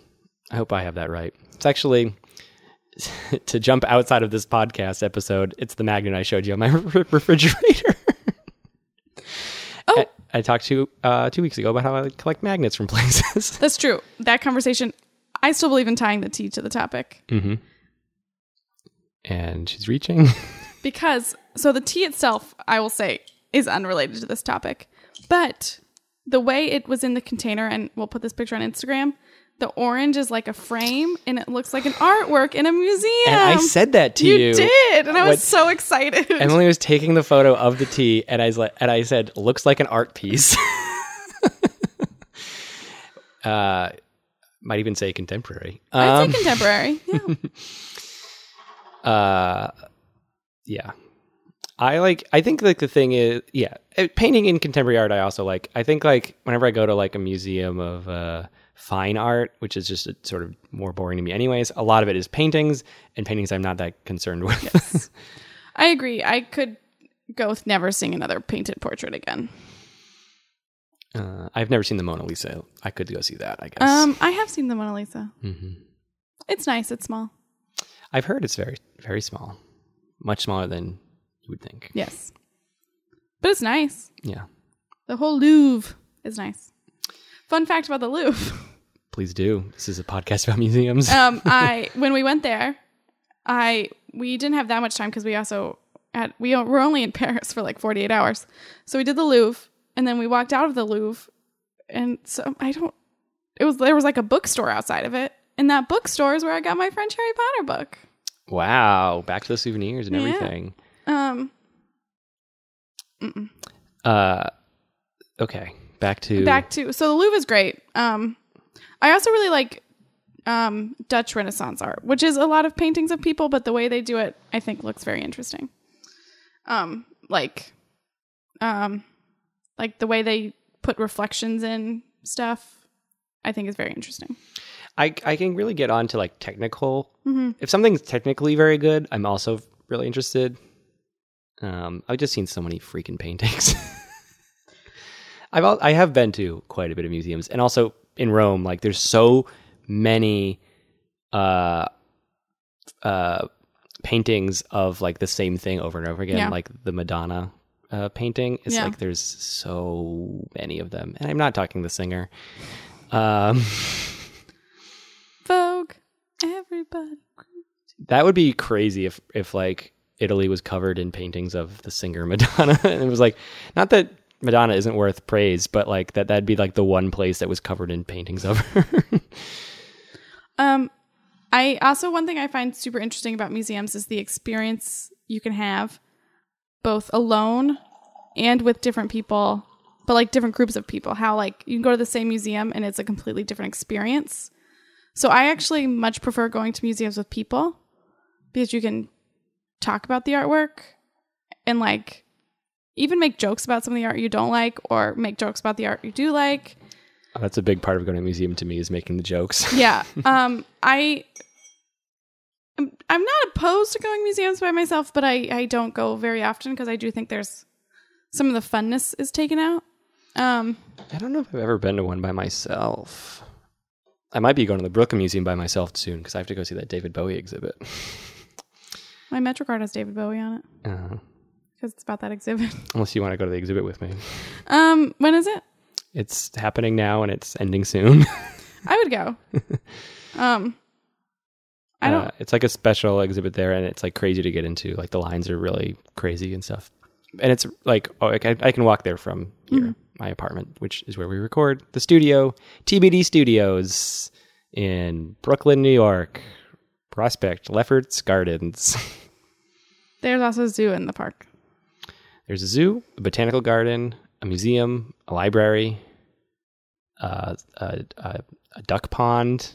I hope I have that right. It's actually to jump outside of this podcast episode. It's the magnet I showed you on my re- refrigerator. Oh. I, I talked to uh, two weeks ago about how I collect magnets from places. That's true. That conversation, I still believe in tying the tea to the topic Mm-hmm. And she's reaching. because, so the tea itself, I will say, is unrelated to this topic. But the way it was in the container, and we'll put this picture on Instagram, the orange is like a frame and it looks like an artwork in a museum. and I said that to you, you. did. And I was What- so excited. Emily was taking the photo of the tea, and I was like, and I said, "Looks like an art piece." uh, might even say contemporary. I'd Um, say contemporary. Yeah. uh, yeah. I like. I think like the thing is, yeah, uh, painting in contemporary art. I also like. I think like whenever I go to like a museum of uh, fine art, which is just uh sort of more boring to me, anyways. A lot of it is paintings, and paintings I'm not that concerned with. I agree. I could go with never seeing another painted portrait again. uh, I've never seen the Mona Lisa. I could go see that. I guess. Um, I have seen the Mona Lisa. hmm It's nice. It's small. I've heard it's very, very small, much smaller than you would think. Yes, but it's nice. Yeah, The whole Louvre is nice. Fun fact about the Louvre. please do. This is a podcast about museums. um, I when we went there, I we didn't have that much time because we also had we were only in Paris for like forty eight hours, so we did the Louvre and then we walked out of the Louvre, and so I don't. It was there was like a bookstore outside of it, and that bookstore is where I got my French Harry Potter book. wow, back to the souvenirs and Yeah. everything. Um, mm-mm. Uh, okay, back to back to so the Louvre is great. Um, I also really like um Dutch Renaissance art, which is a lot of paintings of people, but the way they do it, I think, looks very interesting. Um, like, um, like the way they put reflections in stuff, I think is very interesting. I I can really get on to like technical. Mhm. If something's technically very good, I'm also really interested. Um, I've just seen so many freaking paintings. I've I have been to quite a bit of museums, and also in Rome, like there's so many uh uh paintings of like the same thing over and over again, Yeah. like the Madonna uh, painting. It's Yeah. like there's so many of them, and I'm not talking the singer. Um, Vogue, everybody. that would be crazy if if like Italy was covered in paintings of the singer Madonna, and it was like not that Madonna isn't worth praise, but like that that'd be like the one place that was covered in paintings of her. Um, I also one thing I find super interesting about museums is the experience you can have both alone and with different people, but like different groups of people. How like you can go to the same museum and it's a completely different experience. So I actually much prefer going to museums with people because you can talk about the artwork and like even make jokes about some of the art you don't like or make jokes about the art you do like. That's a big part of going to a museum to me is making the jokes. yeah um i I'm, I'm not opposed to going to museums by myself but i i don't go very often because i do think there's some of the funness is taken out um I don't know if I've ever been to one by myself. I might be going to the Brooklyn Museum by myself soon because I have to go see that David Bowie exhibit. my metrocard has david bowie on it Uh, because it's about that exhibit unless you want to go to the exhibit with me. um when is it It's happening now and it's ending soon. i would go um i don't Uh, it's like a special exhibit there, and it's like crazy to get into. Like the lines are really crazy and stuff. And it's like oh, I can, I can walk there from here, my apartment, which is where we record the studio, TBD Studios in Brooklyn, New York. Prospect Lefferts Gardens. there's also a zoo in the park There's a zoo, a botanical garden, a museum, a library, uh, a, a, a duck pond,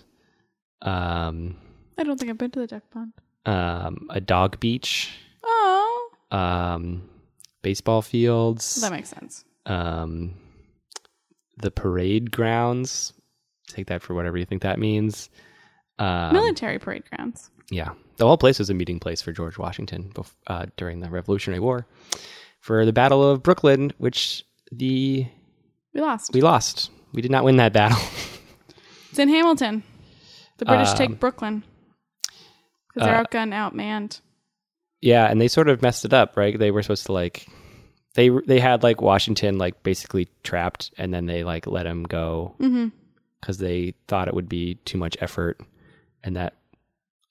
um, i don't think i've been to the duck pond. um, a dog beach, oh um, baseball fields, that makes sense. um, the parade grounds. Take that for whatever you think that means. Um, military parade grounds. yeah, the whole place was a meeting place for George Washington bef- uh, during the Revolutionary War for the Battle of Brooklyn, which the we lost we lost. We did not win that battle. It's in Hamilton. The British Um, take Brooklyn because they're uh, outgunned, outmanned. yeah, and they sort of messed it up, right? They were supposed to like they they had like Washington like basically trapped, and then they like let him go Mm-hmm. because they thought it would be too much effort, and that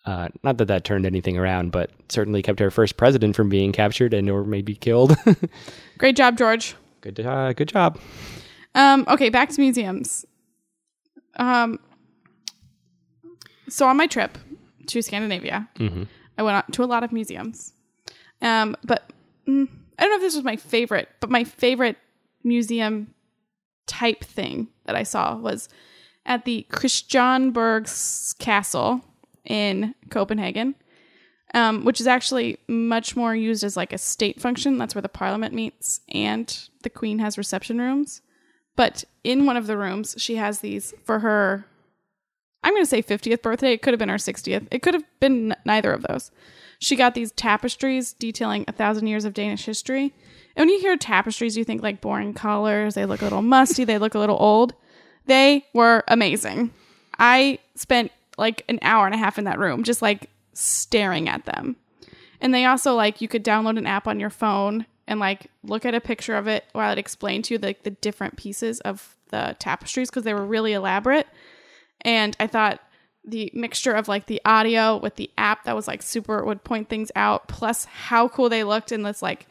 uh, not that that turned anything around, but certainly kept our first president from being captured and or maybe killed. Great job, George. good uh, good job. Um, okay, back to museums. Um, so on my trip to Scandinavia, hmm I went out to a lot of museums. Um, but mm, I don't know if this was my favorite, but my favorite museum type thing that I saw was at the Christiansborg Castle in Copenhagen, um, which is actually much more used as like a state function. That's where the parliament meets and the queen has reception rooms. But in one of the rooms, she has these for her I'm going to say 50th birthday. It could have been her 60th. It could have been n- neither of those. She got these tapestries detailing a thousand years of Danish history. And when you hear tapestries, you think like boring colors. They look a little musty. They look a little old. They were amazing. I spent like an hour and a half in that room just like staring at them. And they also like you could download an app on your phone and like look at a picture of it while it explained to you like the different pieces of the tapestries because they were really elaborate. And I thought the mixture of like the audio with the app that was like super would point things out, plus how cool they looked in this like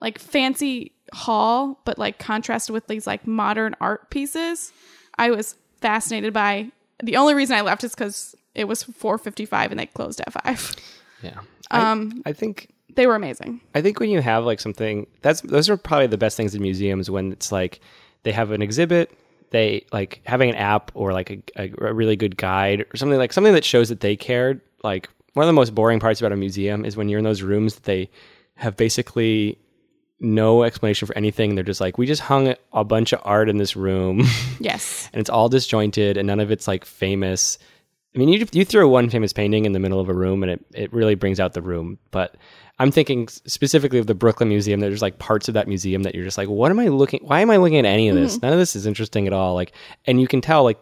like fancy hall, but like contrasted with these like modern art pieces. I was fascinated by. The only reason I left is because it was 4:55 and they closed at five. Yeah. Um, I, I think they were amazing. I think when you have like something that's those are probably the best things in museums when it's like they have an exhibit, they like having an app or like a, a, a really good guide or something like something that shows that they cared. Like one of the most boring parts about a museum is when you're in those rooms that they have basically no explanation for anything. They're just like, we just hung a bunch of art in this room Yes. and it's all disjointed and none of it's like famous. I mean, you you throw one famous painting in the middle of a room and it, it really brings out the room. But I'm thinking specifically of the Brooklyn Museum. There's like parts of that museum that you're just like, what am I looking? Why am I looking at any of this? Mm-hmm. None of this is interesting at all. Like, and you can tell like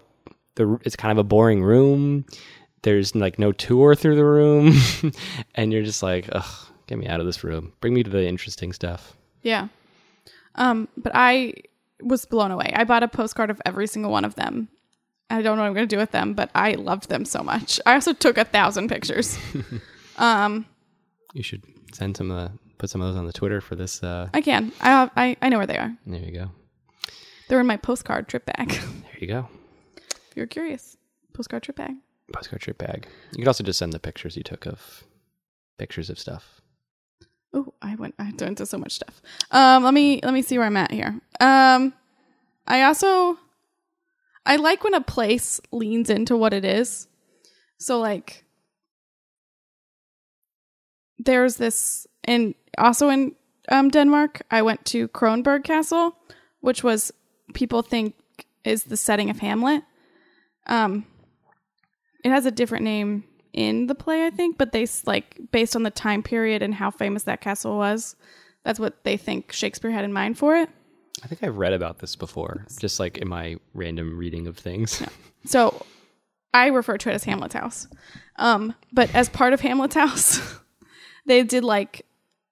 the it's kind of a boring room. There's like no tour through the room, and you're just like, ugh, get me out of this room. Bring me to the interesting stuff. Yeah. Um, but I was blown away. I bought a postcard of every single one of them. I don't know what I'm going to do with them, but I loved them so much. I also took a thousand pictures. um, You should send some of the put some of those on the Twitter for this. Uh, I can. I, have, I I know where they are. there you go. They're in my postcard trip bag. There you go. if you're curious, postcard trip bag. Postcard trip bag. You could also just send the pictures you took of pictures of stuff. Oh, I went. I went into so much stuff. Um, let me let me see where I'm at here. Um, I also I like when a place leans into what it is. So like, there's this, and also in um, Denmark, I went to Kronborg Castle, which was people think is the setting of Hamlet. Um, it has a different name in the play, I think, but they like based on the time period and how famous that castle was. That's what they think Shakespeare had in mind for it. I think I've read about this before, just like in my random reading of things. So I refer to it as Hamlet's house. Um, but as part of Hamlet's house, they did like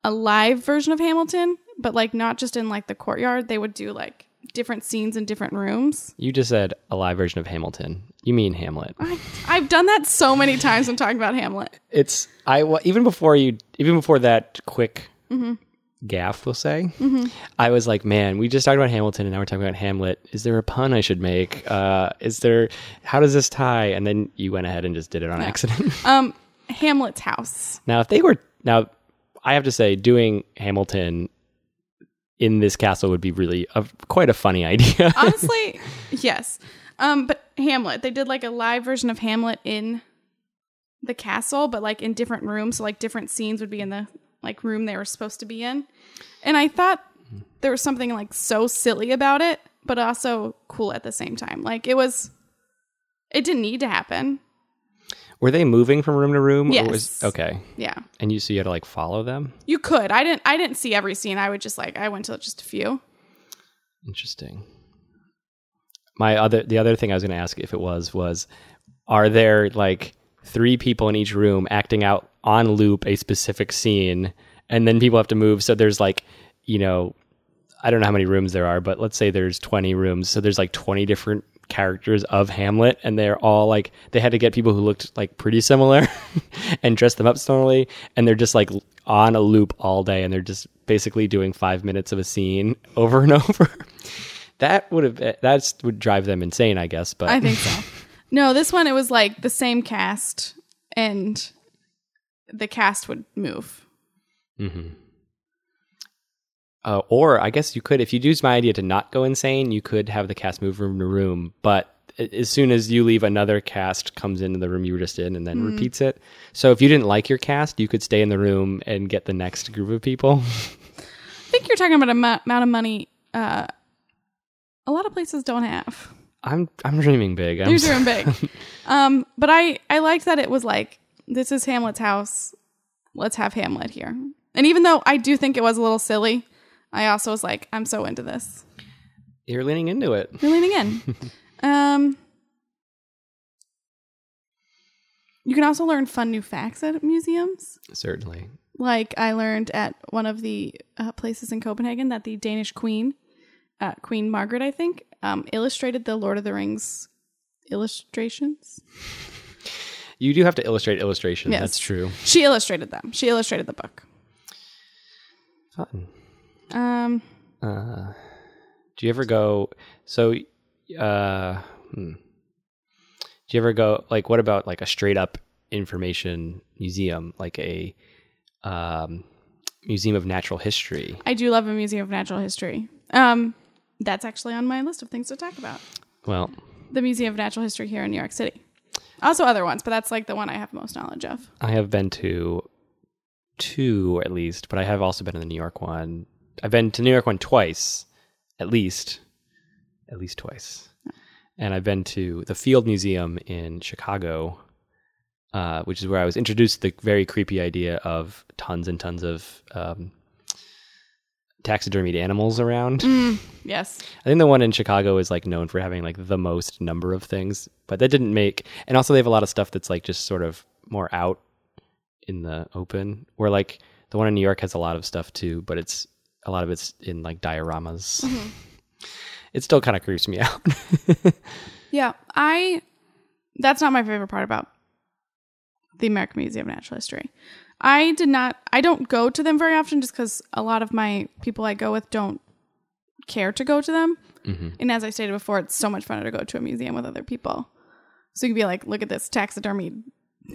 a live version of Hamilton, but like not just in like the courtyard. They would do like different scenes in different rooms. You just said a live version of Hamilton. You mean Hamlet? I, I've done that so many times when talking about Hamlet. It's I even before you even before that quick gaffe, we'll say. I was like, man, we just talked about Hamilton, and now we're talking about Hamlet. Is there a pun I should make? Uh, is there? How does this tie? And then you went ahead and just did it on accident. Um, Hamlet's house. now, if they were now, I have to say, doing Hamilton in this castle would be really a, quite a funny idea. Honestly, yes. Um, but Hamlet, they did like a live version of Hamlet in the castle, but like in different rooms. So like different scenes would be in the like room they were supposed to be in. And I thought there was something like so silly about it, but also cool at the same time. Like it was it didn't need to happen. Were they moving from room to room? Yes. Or was, okay. Yeah. And you so you had to like follow them. You could. I didn't I didn't see every scene. I would just like I went to just a few. Interesting. My other the other thing I was going to ask if it was was are there like three people in each room acting out on loop a specific scene and then people have to move so there's like you know I don't know how many rooms there are but let's say there's 20 rooms so there's like 20 different characters of Hamlet and they're all like they had to get people who looked like pretty similar and dress them up similarly and they're just like on a loop all day and they're just basically doing 5 minutes of a scene over and over that would have that's would drive them insane, I guess. But I think so. No, this one it was like the same cast and the cast would move. Mm-hmm. Uh, or I guess you could, if you use my idea to not go insane, you could have the cast move room to room. But as soon as you leave, another cast comes into the room you were just in and then repeats it. So if you didn't like your cast, you could stay in the room and get the next group of people. I think you're talking about a mu- amount of money uh, a lot of places don't have. I'm I'm dreaming big. I'm You're doing big. um, but I I liked that it was like this is Hamlet's house. Let's have Hamlet here. And even though I do think it was a little silly, I also was like, I'm so into this. You're leaning into it. You're leaning in. um, you can also learn fun new facts at museums. Certainly. Like I learned at one of the uh, places in Copenhagen that the Danish queen, uh, Queen Margaret, I think, um, illustrated the Lord of the Rings illustrations. You do have to illustrate illustrations. Yes. That's true. She illustrated them. She illustrated the book. Fun. Um, Uh, do you ever go? So, uh, hmm. do you ever go? Like, what about like a straight up information museum, like a um, museum of natural history? I do love a museum of natural history. Um, that's actually on my list of things to talk about. Well, The Museum of Natural History here in New York City. Also other ones, but that's like the one I have most knowledge of. I have been to two at least, but I have also been in the New York one. I've been to New York one twice, at least, at least twice, and I've been to the Field Museum in Chicago, uh, which is where I was introduced to the very creepy idea of tons and tons of um, taxidermied animals around. Yes. I think the one in Chicago is like known for having like the most number of things, but that didn't make. And also, they have a lot of stuff that's like just sort of more out in the open. Where like the one in New York has a lot of stuff too, but it's a lot of it's in like dioramas. Mm-hmm. It still kind of creeps me out. Yeah. I that's not my favorite part about the American Museum of Natural History. I did not I don't go to them very often just because a lot of my people I go with don't care to go to them. Mm-hmm. And as I stated before, it's so much funner to go to a museum with other people. So you can be like, look at this taxidermy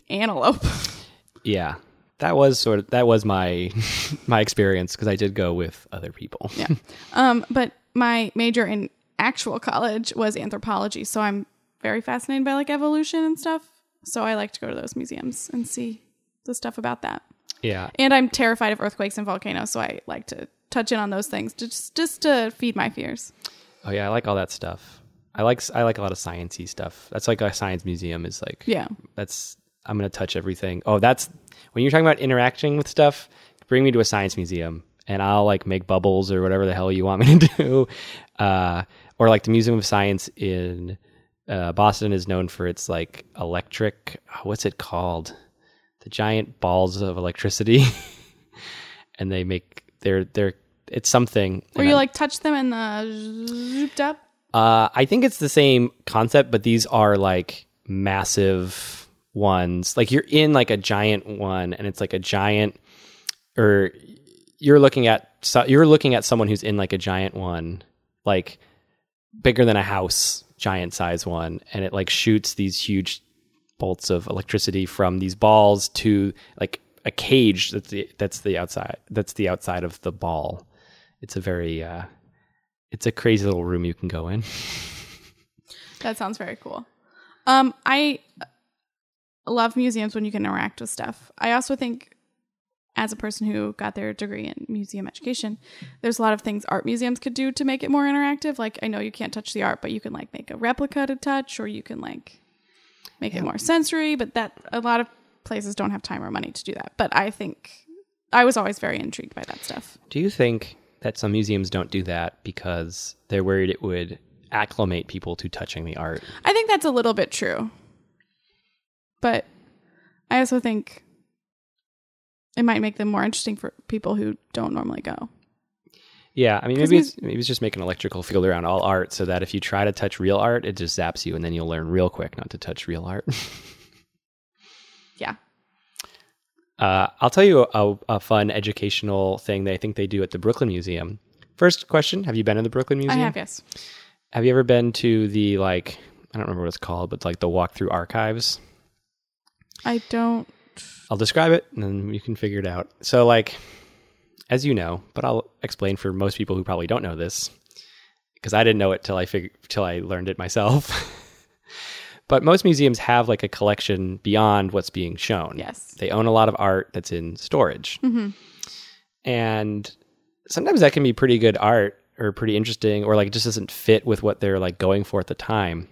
antelope. yeah, that was sort of that was my my experience because I did go with other people. yeah. Um, but my major in actual college was anthropology, so I'm very fascinated by like evolution and stuff. So I like to go to those museums and see the stuff about that. yeah. And I'm terrified of earthquakes and volcanoes, so I like to touch in on those things just just to feed my fears. Oh yeah, I like all that stuff. I like I like a lot of sciencey stuff. That's like a science museum is like. Yeah. That's I'm gonna touch everything. Oh, that's when you're talking about interacting with stuff. Bring me to a science museum, and I'll like make bubbles or whatever the hell you want me to do. Uh, or like the Museum of Science in uh, Boston is known for its like electric. What's it called? The giant balls of electricity, and they make they're they're it's something. Where you I- like touch them and the zooped up. uh, I think it's the same concept, but these are like massive ones. Like you're in like a giant one, and it's like a giant, or you're looking at so you're looking at someone who's in like a giant one, like bigger than a house, giant size one, and it like shoots these huge bolts of electricity from these balls to like a cage that's the that's the outside that's the outside of the ball. It's a very uh, it's a crazy little room you can go in. That sounds very cool. Um, I love museums when you can interact with stuff. I also think, as a person who got their degree in museum education, there's a lot of things art museums could do to make it more interactive. Like, I know you can't touch the art, but you can like make a replica to touch, or you can like make it more sensory. But that a lot of places don't have time or money to do that. But I think I was always very intrigued by that stuff. Do you think that some museums don't do that because they're worried it would acclimate people to touching the art? I think that's a little bit true. But I also think it might make them more interesting for people who don't normally go. Yeah, I mean, maybe it's maybe it's just make an electrical field around all art so that if you try to touch real art, it just zaps you, and then you'll learn real quick not to touch real art. Yeah. Uh, I'll tell you a, a fun educational thing that I think they do at the Brooklyn Museum. First question: Have you been to the Brooklyn Museum? I have, yes. Have you ever been to the like I don't remember what it's called, but like the walkthrough archives? I don't. I'll describe it and then you can figure it out. So, like, as you know, but I'll explain for most people who probably don't know this because I didn't know it till I fig- till I learned it myself. but most museums have like a collection beyond what's being shown. Yes. They own a lot of art that's in storage. Mm-hmm. And sometimes that can be pretty good art or pretty interesting or like it just doesn't fit with what they're like going for at the time.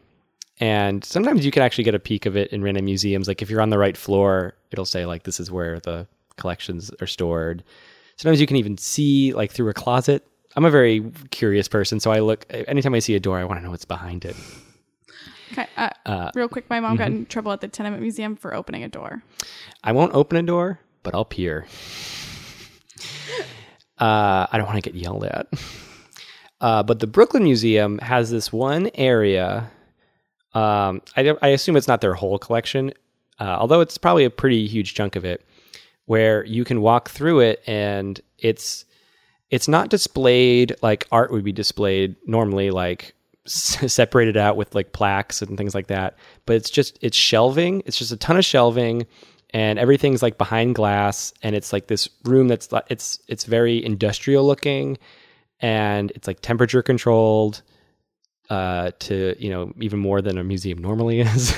And sometimes you can actually get a peek of it in random museums. Like if you're on the right floor, it'll say like this is where the collections are stored. Sometimes you can even see like through a closet. I'm a very curious person, so I look anytime I see a door, I want to know what's behind it. Okay. Uh, real quick, my mom got in trouble at the Tenement Museum for opening a door. I won't open a door, but I'll peer. Uh, I don't want to get yelled at. Uh, but the Brooklyn Museum has this one area. Um, I, I assume it's not their whole collection, uh, although it's probably a pretty huge chunk of it, where you can walk through it and it's it's not displayed like art would be displayed normally, like separated out with like plaques and things like that. But it's just it's shelving. It's just a ton of shelving, and everything's like behind glass, and it's like this room that's it's it's very industrial looking, and it's like temperature controlled uh, to you know even more than a museum normally is.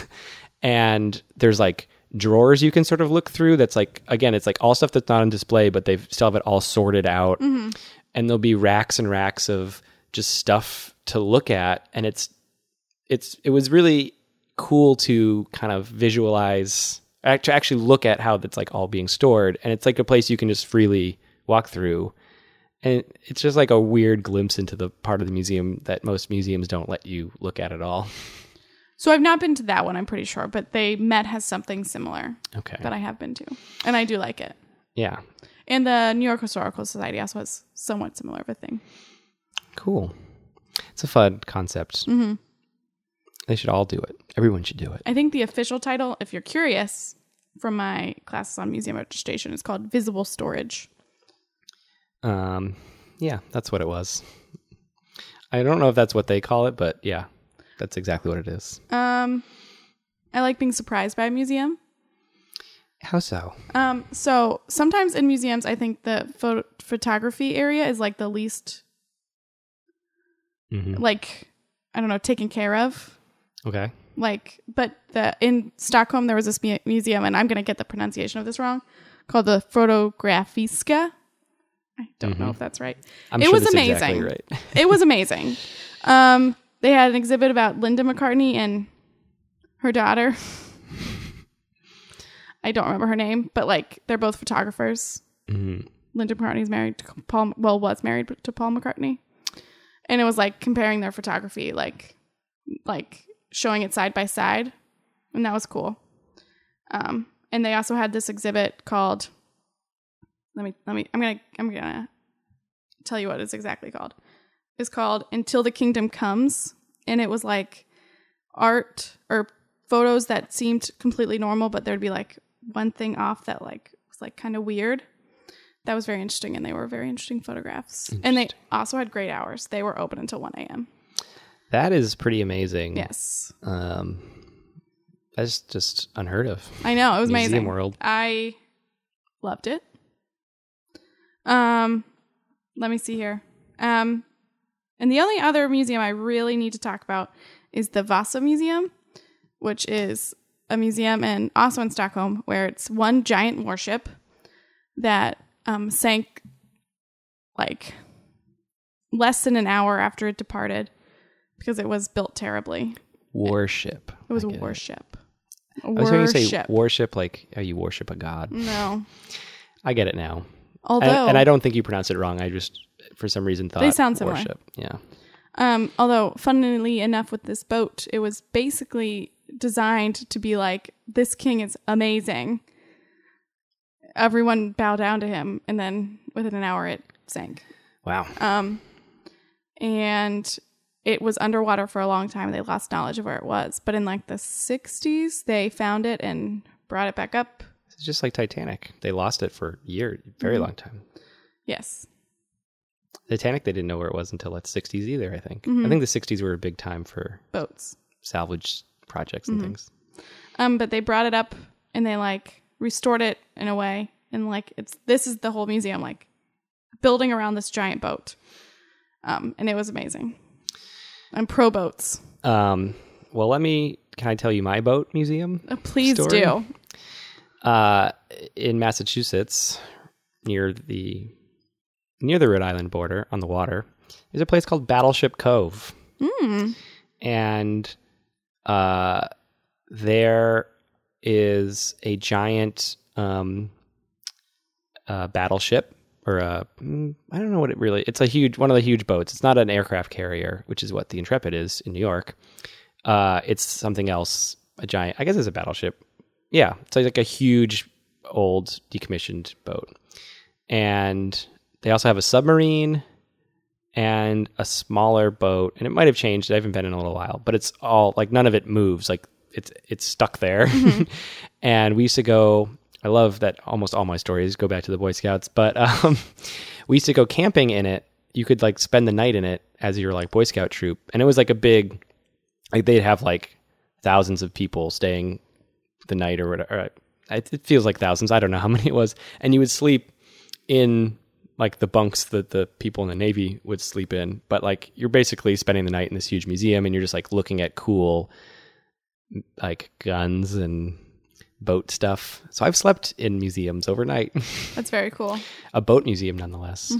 and there's like drawers you can sort of look through. That's like again, it's like all stuff that's not on display, but they still have it all sorted out. And there'll be racks and racks of just stuff to look at, and it's it's it was really cool to kind of visualize to actually look at how that's like all being stored and it's like a place you can just freely walk through and it's just like a weird glimpse into the part of the museum that most museums don't let you look at at all. So I've not been to that one, I'm pretty sure, but they Met has something similar Okay. that I have been to, and I do like it. yeah. And the New York Historical Society also has somewhat similar of a thing. Cool. It's a fun concept. Mm-hmm. They should all do it. Everyone should do it. I think the official title, if you're curious, from my classes on museum registration, is called Visible Storage. Um, yeah, that's what it was. I don't know if that's what they call it, but yeah, that's exactly what it is. Um, I like being surprised by a museum. How so? Um, so sometimes in museums, I think the photo- photography area is like the least, hmm like, I don't know, taken care of. Okay. Like, but the in Stockholm there was this mu- museum, and I'm gonna get the pronunciation of this wrong, called the Fotografiska. I don't know if that's right. I'm It sure was amazing. exactly right. It was amazing. Um, they had an exhibit about Linda McCartney and her daughter. I don't remember her name, but like they're both photographers. Mhm. Linda McCartney's married to Paul. Well, was married to Paul McCartney, and it was like comparing their photography, like like showing it side by side, and that was cool. Um, and they also had this exhibit called. Let me let me. I'm gonna I'm gonna tell you what it's exactly called. It's called Until the Kingdom Comes, and it was like art or photos that seemed completely normal, but there'd be like one thing off that like was like kind of weird. That was very interesting, and they were very interesting photographs. And they also had great hours. They were open until one a.m. That is pretty amazing. Yes, Um, that's just unheard of. I know it was Museum amazing. world. I loved it. Um, let me see here. Um, and the only other museum I really need to talk about is the Vasa Museum, which is a museum in also in Stockholm where it's one giant warship that um, sank like less than an hour after it departed because it was built terribly. Worship. It was a warship. A I was going to say warship. worship, like how you worship a god. no. I get it now. Although And, and I don't think you pronounce it wrong. I just, for some reason, thought They sound similar. worship. Yeah. Um, although, funnily enough, with this boat, it was basically designed to be like, this king is amazing. Everyone bow down to him, and then within an hour, it sank. Wow. Um, and it was underwater for a long time. They lost knowledge of where it was. But in like the 60s, they found it and brought it back up. It's just like Titanic. They lost it for a year, very Mm-hmm. long time. Yes. Titanic, they didn't know where it was until the 60s either, I think. Mm-hmm. I think the 60s were a big time for Boats. salvage projects Mm-hmm. and things. Um, but they brought it up and they like restored it in a way, and like it's this is the whole museum like building around this giant boat. Um, and it was amazing. I'm pro boats. Um, well, let me, can I tell you my boat museum? Uh, please Story? do. Uh, in Massachusetts, near the near the Rhode Island border on the water, there's a place called Battleship Cove, Mm. and uh, there is a giant um, uh, battleship or a mm, I don't know what it really. It's a huge one of the huge boats. It's not an aircraft carrier, which is what the Intrepid is in New York. Uh, it's something else. A giant. I guess it's a battleship. Yeah, it's like a huge old decommissioned boat, and they also have a submarine and a smaller boat, and it might have changed. I haven't been in a little while, but it's all like none of it moves. Like it's it's stuck there. and we used to go. I love that almost all my stories go back to the Boy Scouts, but um, we used to go camping in it. You could like spend the night in it as your like Boy Scout troop, and it was like a big. Like they'd have like thousands of people staying the night or whatever. Or, it feels like thousands. I don't know how many it was, and you would sleep in like the bunks that the people in the Navy would sleep in. But like you're basically spending the night in this huge museum and you're just like looking at cool like guns and boat stuff. So I've slept in museums overnight. That's very cool. a boat museum nonetheless.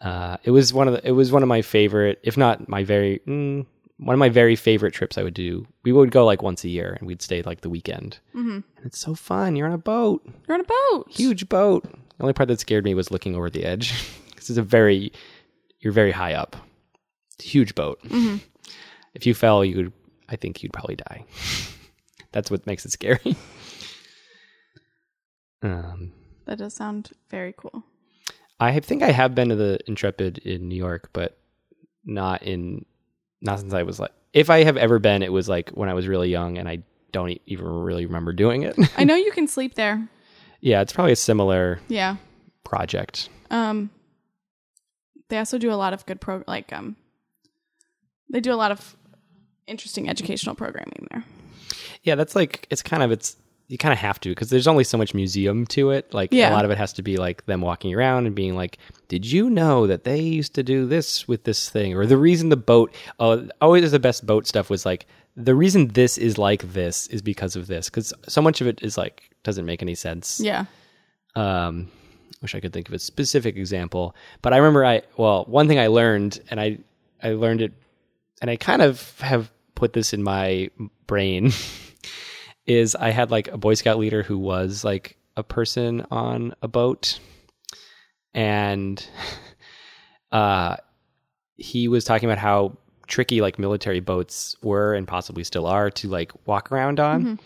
Uh, it was one of the, it was one of my favorite, if not my very mm, one of my very favorite trips I would do. We would go like once a year and we'd stay like the weekend. Mm-hmm. And it's so fun. You're on a boat, You're on a boat. huge boat. The only part that scared me was looking over the edge because it's a very, you're very high up. It's a huge boat. If you fell, you would, I think you'd probably die. That's what makes it scary. um, That does sound very cool. I think I have been to the Intrepid in New York, but not in, not since I was like, if I have ever been, it was like when I was really young and I don't even really remember doing it. I know you can sleep there. yeah, it's probably a similar Yeah. project. Um they also do a lot of good pro like um they do a lot of interesting educational programming there. Yeah, that's like it's kind of it's you kind of have to because there's only so much museum to it. Like Yeah. a lot of it has to be like them walking around and being like, "Did you know that they used to do this with this thing?" Or the reason the boat. Oh, always the best boat stuff was like the reason this is like this is because of this because so much of it is like doesn't make any sense. Yeah. Um, wish I could think of a specific example, but I remember I well one thing I learned and I I learned it and I kind of have put this in my brain is I had like a Boy Scout leader who was like a person on a boat and uh he was talking about how tricky like military boats were and possibly still are to like walk around on.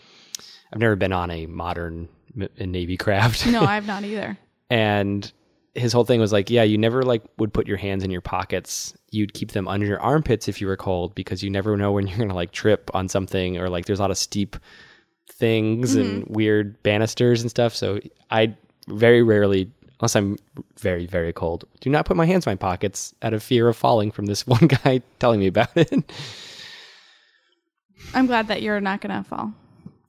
I've never been on a modern navy craft No, I have not either. and his whole thing was like yeah you never like would put your hands in your pockets you'd keep them under your armpits if you were cold because you never know when you're gonna like trip on something or like there's a lot of steep things and weird banisters and stuff so i very rarely unless i'm very very cold do not put my hands in my pockets out of fear of falling from this one guy telling me about it I'm glad that you're not gonna fall.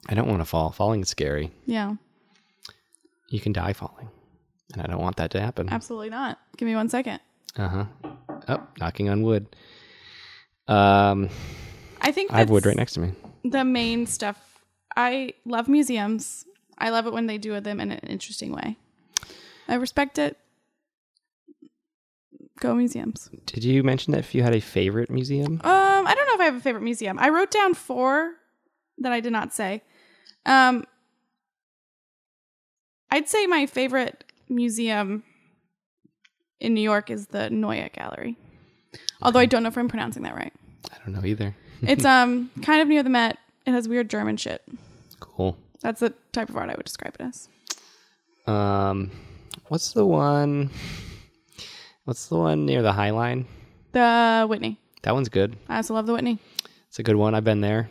i don't want to fall falling is scary Yeah. you can die falling and i don't want that to happen Absolutely not. Give me one second. Uh huh. Oh, knocking on wood. Um, I think I have wood right next to me. the main stuff. I love museums. I love it when they do them in an interesting way. I respect it. Go museums. Did you mention that if you had a favorite museum? Um, I don't know if I have a favorite museum. I wrote down four that I did not say. Um, I'd say my favorite museum in New York is the Neue Gallery. Although I don't know if I'm pronouncing that right. I don't know either. It's um kind of near the Met. It has weird German shit. Cool. That's the type of art I would describe it as. Um, what's the one? What's the one near the High Line? The Whitney. That one's good. I also love the Whitney. It's a good one. I've been there.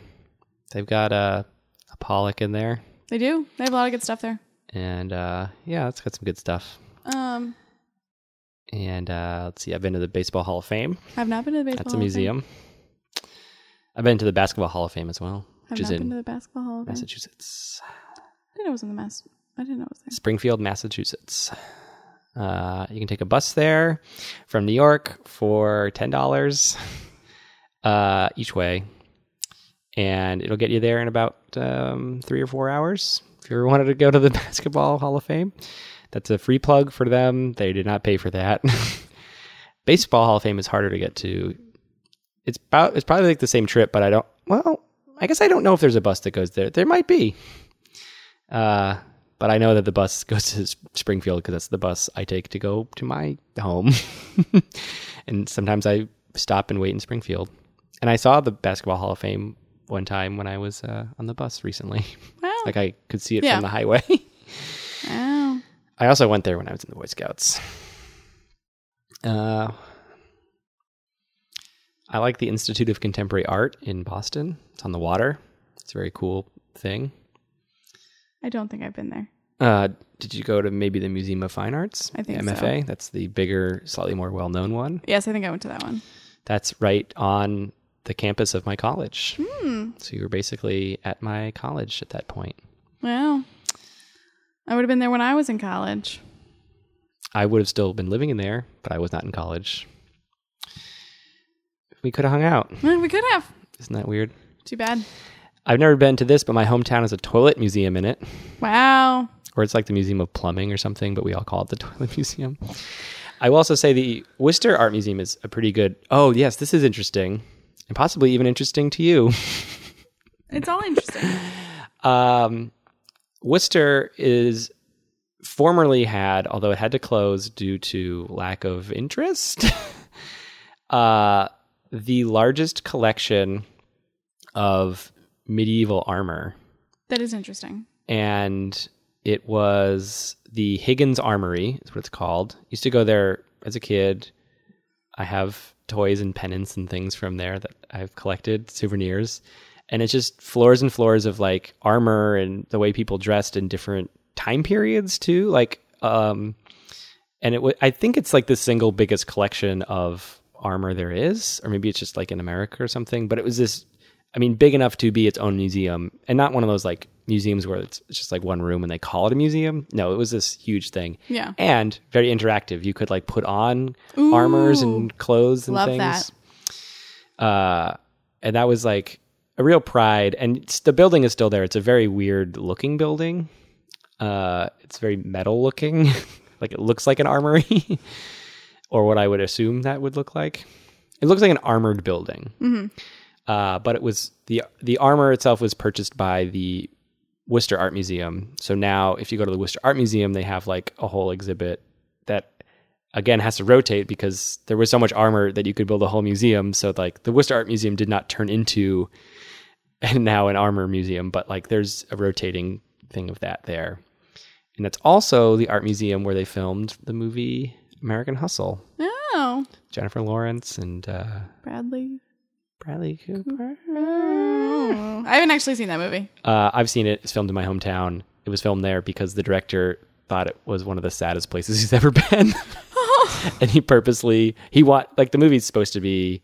They've got a, a Pollock in there, They do. They have a lot of good stuff there. and uh, yeah, it's got some good stuff. Um, And uh, let's see, I've been to the Baseball Hall of Fame. I've not been to the baseball. That's a Hall of Fame. museum. I've been to the Basketball Hall of Fame as well, I've is not been in to the basketball hall of Fame. Massachusetts. I didn't know it was in the mass. I didn't know it was there. Springfield, Massachusetts. Uh, you can take a bus there from New York for ten dollars uh, each way, and it'll get you there in about um, three or four hours. If you ever wanted to go to the Basketball Hall of Fame, that's a free plug for them. They did not pay for that. Baseball Hall of Fame is harder to get to. It's about it's probably like the same trip, but I don't. Well, I guess I don't know if there's a bus that goes there. There might be. Uh, but I know that the bus goes to Springfield because that's the bus I take to go to my home. and sometimes I stop and wait in Springfield. And I saw the Basketball Hall of Fame one time when I was uh, on the bus recently. Wow. like I could see it Yeah. from the highway. wow. I also went there when I was in the Boy Scouts. Uh, I like the Institute of Contemporary Art in Boston. It's on the water. It's a very cool thing. I don't think I've been there. Uh, did you go to maybe the Museum of Fine Arts? I think MFA. That's the bigger, slightly more well-known one. Yes, I think I went to that one. That's right on the campus of my college. Hmm. So you were basically at my college at that point. Well, I would have been there when I was in college. I would have still been living in there, but I was not in college. We could have hung out. We could have. Isn't that weird? Too bad. I've never been to this, but my hometown has a toilet museum in it, Wow. or it's like the Museum of Plumbing or something, but we all call it the Toilet Museum. I will also say the Worcester Art Museum is a pretty good. Oh, yes, this is interesting, and possibly even interesting to you. It's all interesting. Um, Worcester is formerly had, although it had to close due to lack of interest, uh, the largest collection of medieval armor. That is interesting. And it was the Higgins Armory, is what it's called. Used to go there as a kid. I have toys and pennants and things from there that I've collected, souvenirs. And it's just floors and floors of like armor and the way people dressed in different time periods too. Like, um, and it, w- I think it's like the single biggest collection of armor there is, or maybe it's just like in America or something. But it was this, I mean, big enough to be its own museum, and not one of those like museums where it's just like one room and they call it a museum. No, it was this huge thing. Yeah. and very interactive. You could like put on armors and clothes and Love things. Uh, and that was like a real pride. And it's, the building is still there. It's a very weird looking building. Uh, it's very metal looking, like it looks like an armory, or what I would assume that would look like. It looks like an armored building. Uh, but it was the the armor itself was purchased by the Worcester Art Museum. So now, if you go to the Worcester Art Museum, they have like a whole exhibit that again has to rotate because there was so much armor that you could build a whole museum. So like the Worcester Art Museum did not turn into and now an armor museum, but like there's a rotating thing of that there. And that's also the art museum where they filmed the movie American Hustle. Oh, Jennifer Lawrence and uh, Bradley. Bradley Cooper. Oh. I haven't actually seen that movie. Uh, I've seen it. It's filmed in my hometown. It was filmed there because the director thought it was one of the saddest places he's ever been, and he purposely he want like the movie's supposed to be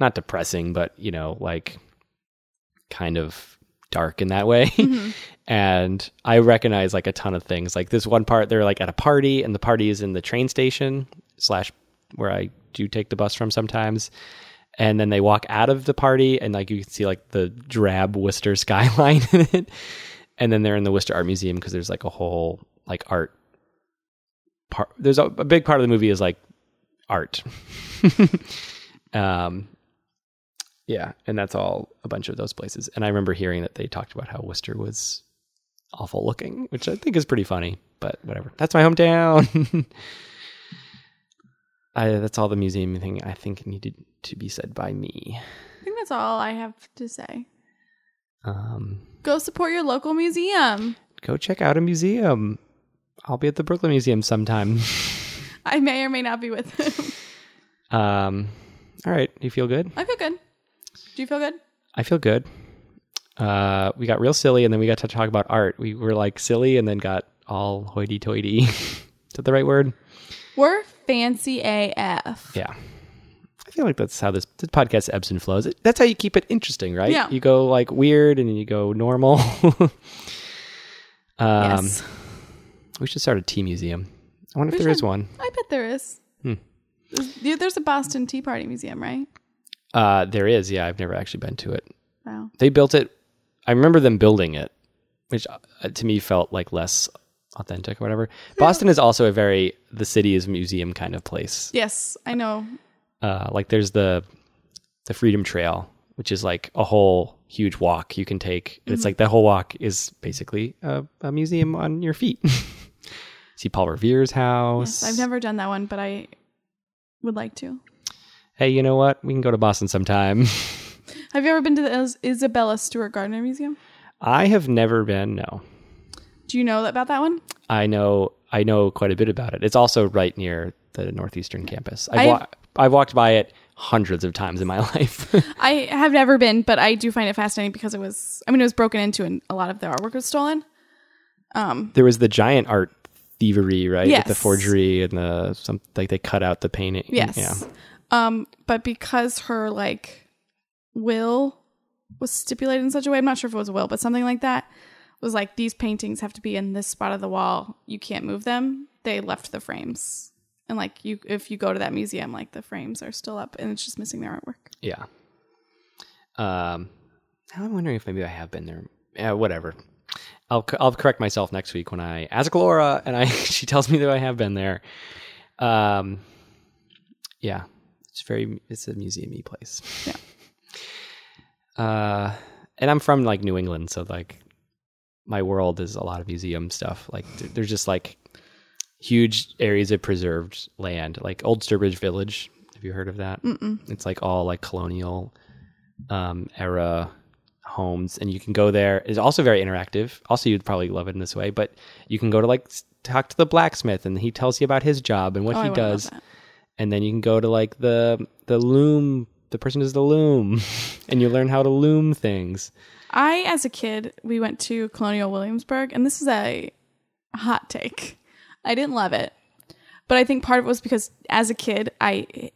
not depressing, but you know like kind of dark in that way. and I recognize like a ton of things. Like this one part, they're like at a party, and the party is in the train station slash where I do take the bus from sometimes. And then they walk out of the party, and like you can see like the drab Worcester skyline in it. And then they're in the Worcester Art Museum because there's like a whole like art part. There's a, a big part of the movie is like art. um, yeah, and that's all a bunch of those places. And I remember hearing that they talked about how Worcester was awful looking, which I think is pretty funny. But whatever, that's my hometown. I, that's all the museum thing I think needed to be said by me. I think that's all I have to say. Um, Go support your local museum. go check out a museum. I'll be at the Brooklyn Museum sometime. I may or may not be with him. um, all right, you feel good? I feel good. Do you feel good? I feel good. Uh, we got real silly, and then we got to talk about art. We were like silly, and then got all hoity-toity. Is that the right word? We're fancy AF. Yeah. I feel like that's how this, this podcast ebbs and flows. It, that's how you keep it interesting, right? Yeah. You go like weird, and then you go normal. um, yes. We should start a tea museum. I wonder if We there is should. one. I bet there is. Hmm. There's, there's a Boston Tea Party Museum, right? Uh, there is. Yeah, I've never actually been to it. Wow. They built it. I remember them building it, which uh, to me felt like less authentic or whatever. Boston is also a very the city is museum kind of place. Yes, I know. Uh, like there's the the Freedom Trail, which is like a whole huge walk you can take. It's like that whole walk is basically a, a museum on your feet. See Paul Revere's house. Yes, I've never done that one, but I would like to. Hey, you know what? We can go to Boston sometime. Have you ever been to the Is- Isabella Stewart Gardner Museum? I have never been. No, Do you know about that one? I know. I know quite a bit about it. It's also right near the northeastern campus. I've, I've- wa- I've walked by it hundreds of times in my life. I have never been, but I do find it fascinating because it was. I mean, it was broken into, and a lot of the artwork was stolen. Um, there was the giant art thievery, right? With the forgery and the some like they cut out the painting. yes. Yeah. Um, but because her like will was stipulated in such a way, I'm not sure if it was a will, but something like that was like these paintings have to be in this spot of the wall. You can't move them. They left the frames. And like you if you go to that museum, like the frames are still up and it's just missing their artwork. Yeah. Um, now I'm wondering if maybe I have been there. Yeah, whatever. I'll I'll correct myself next week when I ask Laura and I she tells me that I have been there. Um, yeah, it's very it's a museumy place. Yeah. Uh, and I'm from like New England, so like my world is a lot of museum stuff. Like there's just like huge areas of preserved land, like Old Sturbridge Village. Have you heard of that? Mm-mm. It's like all like colonial um, era homes, and you can go there. It's also very interactive. Also, you'd probably love it in this way, but you can go to like talk to the blacksmith, and he tells you about his job and what Oh, he does and then you can go to like the the loom the person is the loom and you learn how to loom things I, as a kid, we went to Colonial Williamsburg, and this is a hot take. I didn't love it, but I think part of it was because as a kid, I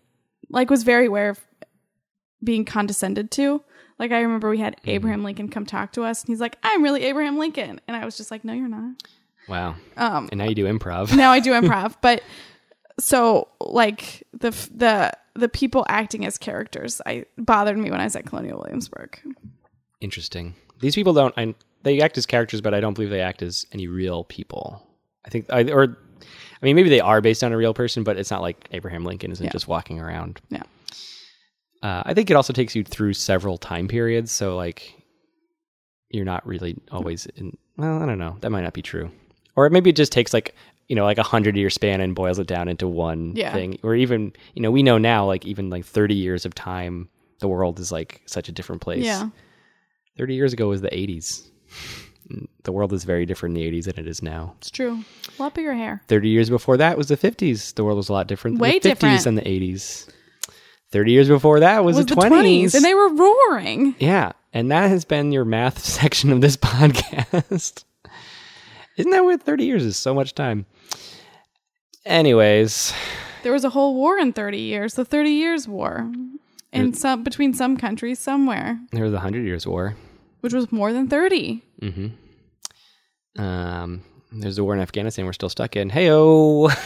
like was very aware of being condescended to. Like I remember we had Abraham Lincoln come talk to us, and he's like, "I'm really Abraham Lincoln," and I was just like, "No, you're not." wow Um, and now you do improv now I do improv, but so like the the the people acting as characters, I bothered me when I was at Colonial Williamsburg. interesting these people don't I, they act as characters but i don't believe they act as any real people i think I, or i mean maybe they are based on a real person but it's not like abraham lincoln isn't Yeah. just walking around Yeah. uh, i think it also takes you through several time periods so like you're not really always in well i don't know that might not be true or maybe it just takes like you know like a hundred year span and boils it down into one Yeah. thing or even you know we know now like even like 30 years of time the world is like such a different place Yeah. 30 years ago was the 80s the world is very different in the 80s than it is now It's true. A lot bigger hair. 30 years before that was the 50s the world was a lot different than Way the 50s different. and the 80s 30 years before that was, was the the 20s, 20s and they were roaring. yeah and that has been your math section of this podcast isn't that weird? 30 years is so much time. Anyways. There was a whole war in 30 years, the 30 years war. In some between some countries somewhere, there was the 100 years war. Which was more than 30. um there's a war in afghanistan we're still stuck in. Heyo.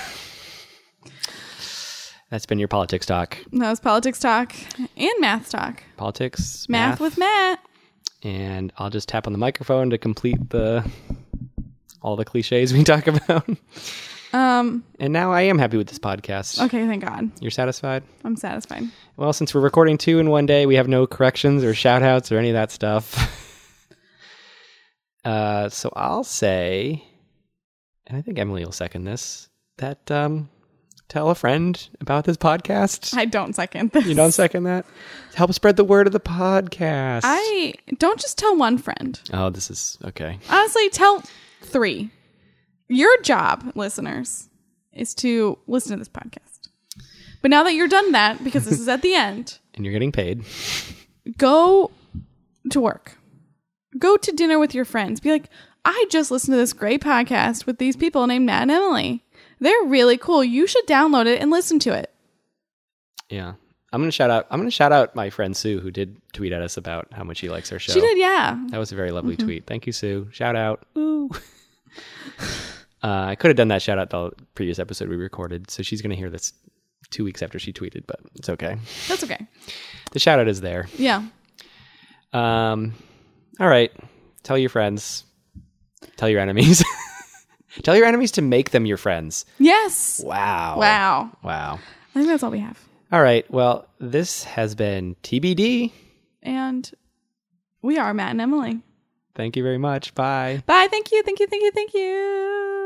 That's been your politics talk. That was politics talk and math talk. politics Math, with Matt. and I'll just tap on the microphone to complete the all the cliches we talk about. Um, And now I am happy with this podcast. okay, thank God. You're satisfied? I'm satisfied. Well, since we're recording two in one day, we have no corrections or shout outs or any of that stuff. uh, so I'll say, and I think Emily will second this, that um, tell a friend about this podcast. I don't second this. you don't second that? Help spread the word of the podcast. I don't just tell one friend. oh, this is okay. Honestly, tell three. Your job, listeners, is to listen to this podcast. But now that you're done that, because this is at the end, And you're getting paid. go to work. Go to dinner with your friends. Be like, I just listened to this great podcast with these people named Matt and Emily. They're really cool. You should download it and listen to it. Yeah. I'm gonna shout out I'm gonna shout out my friend Sue who did tweet at us about how much she likes our show. She did, yeah. That was a very lovely mm-hmm. tweet. Thank you, Sue. Shout out. Ooh. uh, I could have done that shout out the previous episode we recorded, so she's gonna hear this two weeks after she tweeted, but it's okay. That's okay. The shout out is there. Yeah. Um all right. Tell your friends. Tell your enemies. Tell your enemies to make them your friends. Yes. Wow. Wow. Wow. I think that's all we have. All right. Well, this has been TBD. And we are Matt and Emily. Thank you very much. Bye. Bye. Thank you. Thank you. Thank you. Thank you.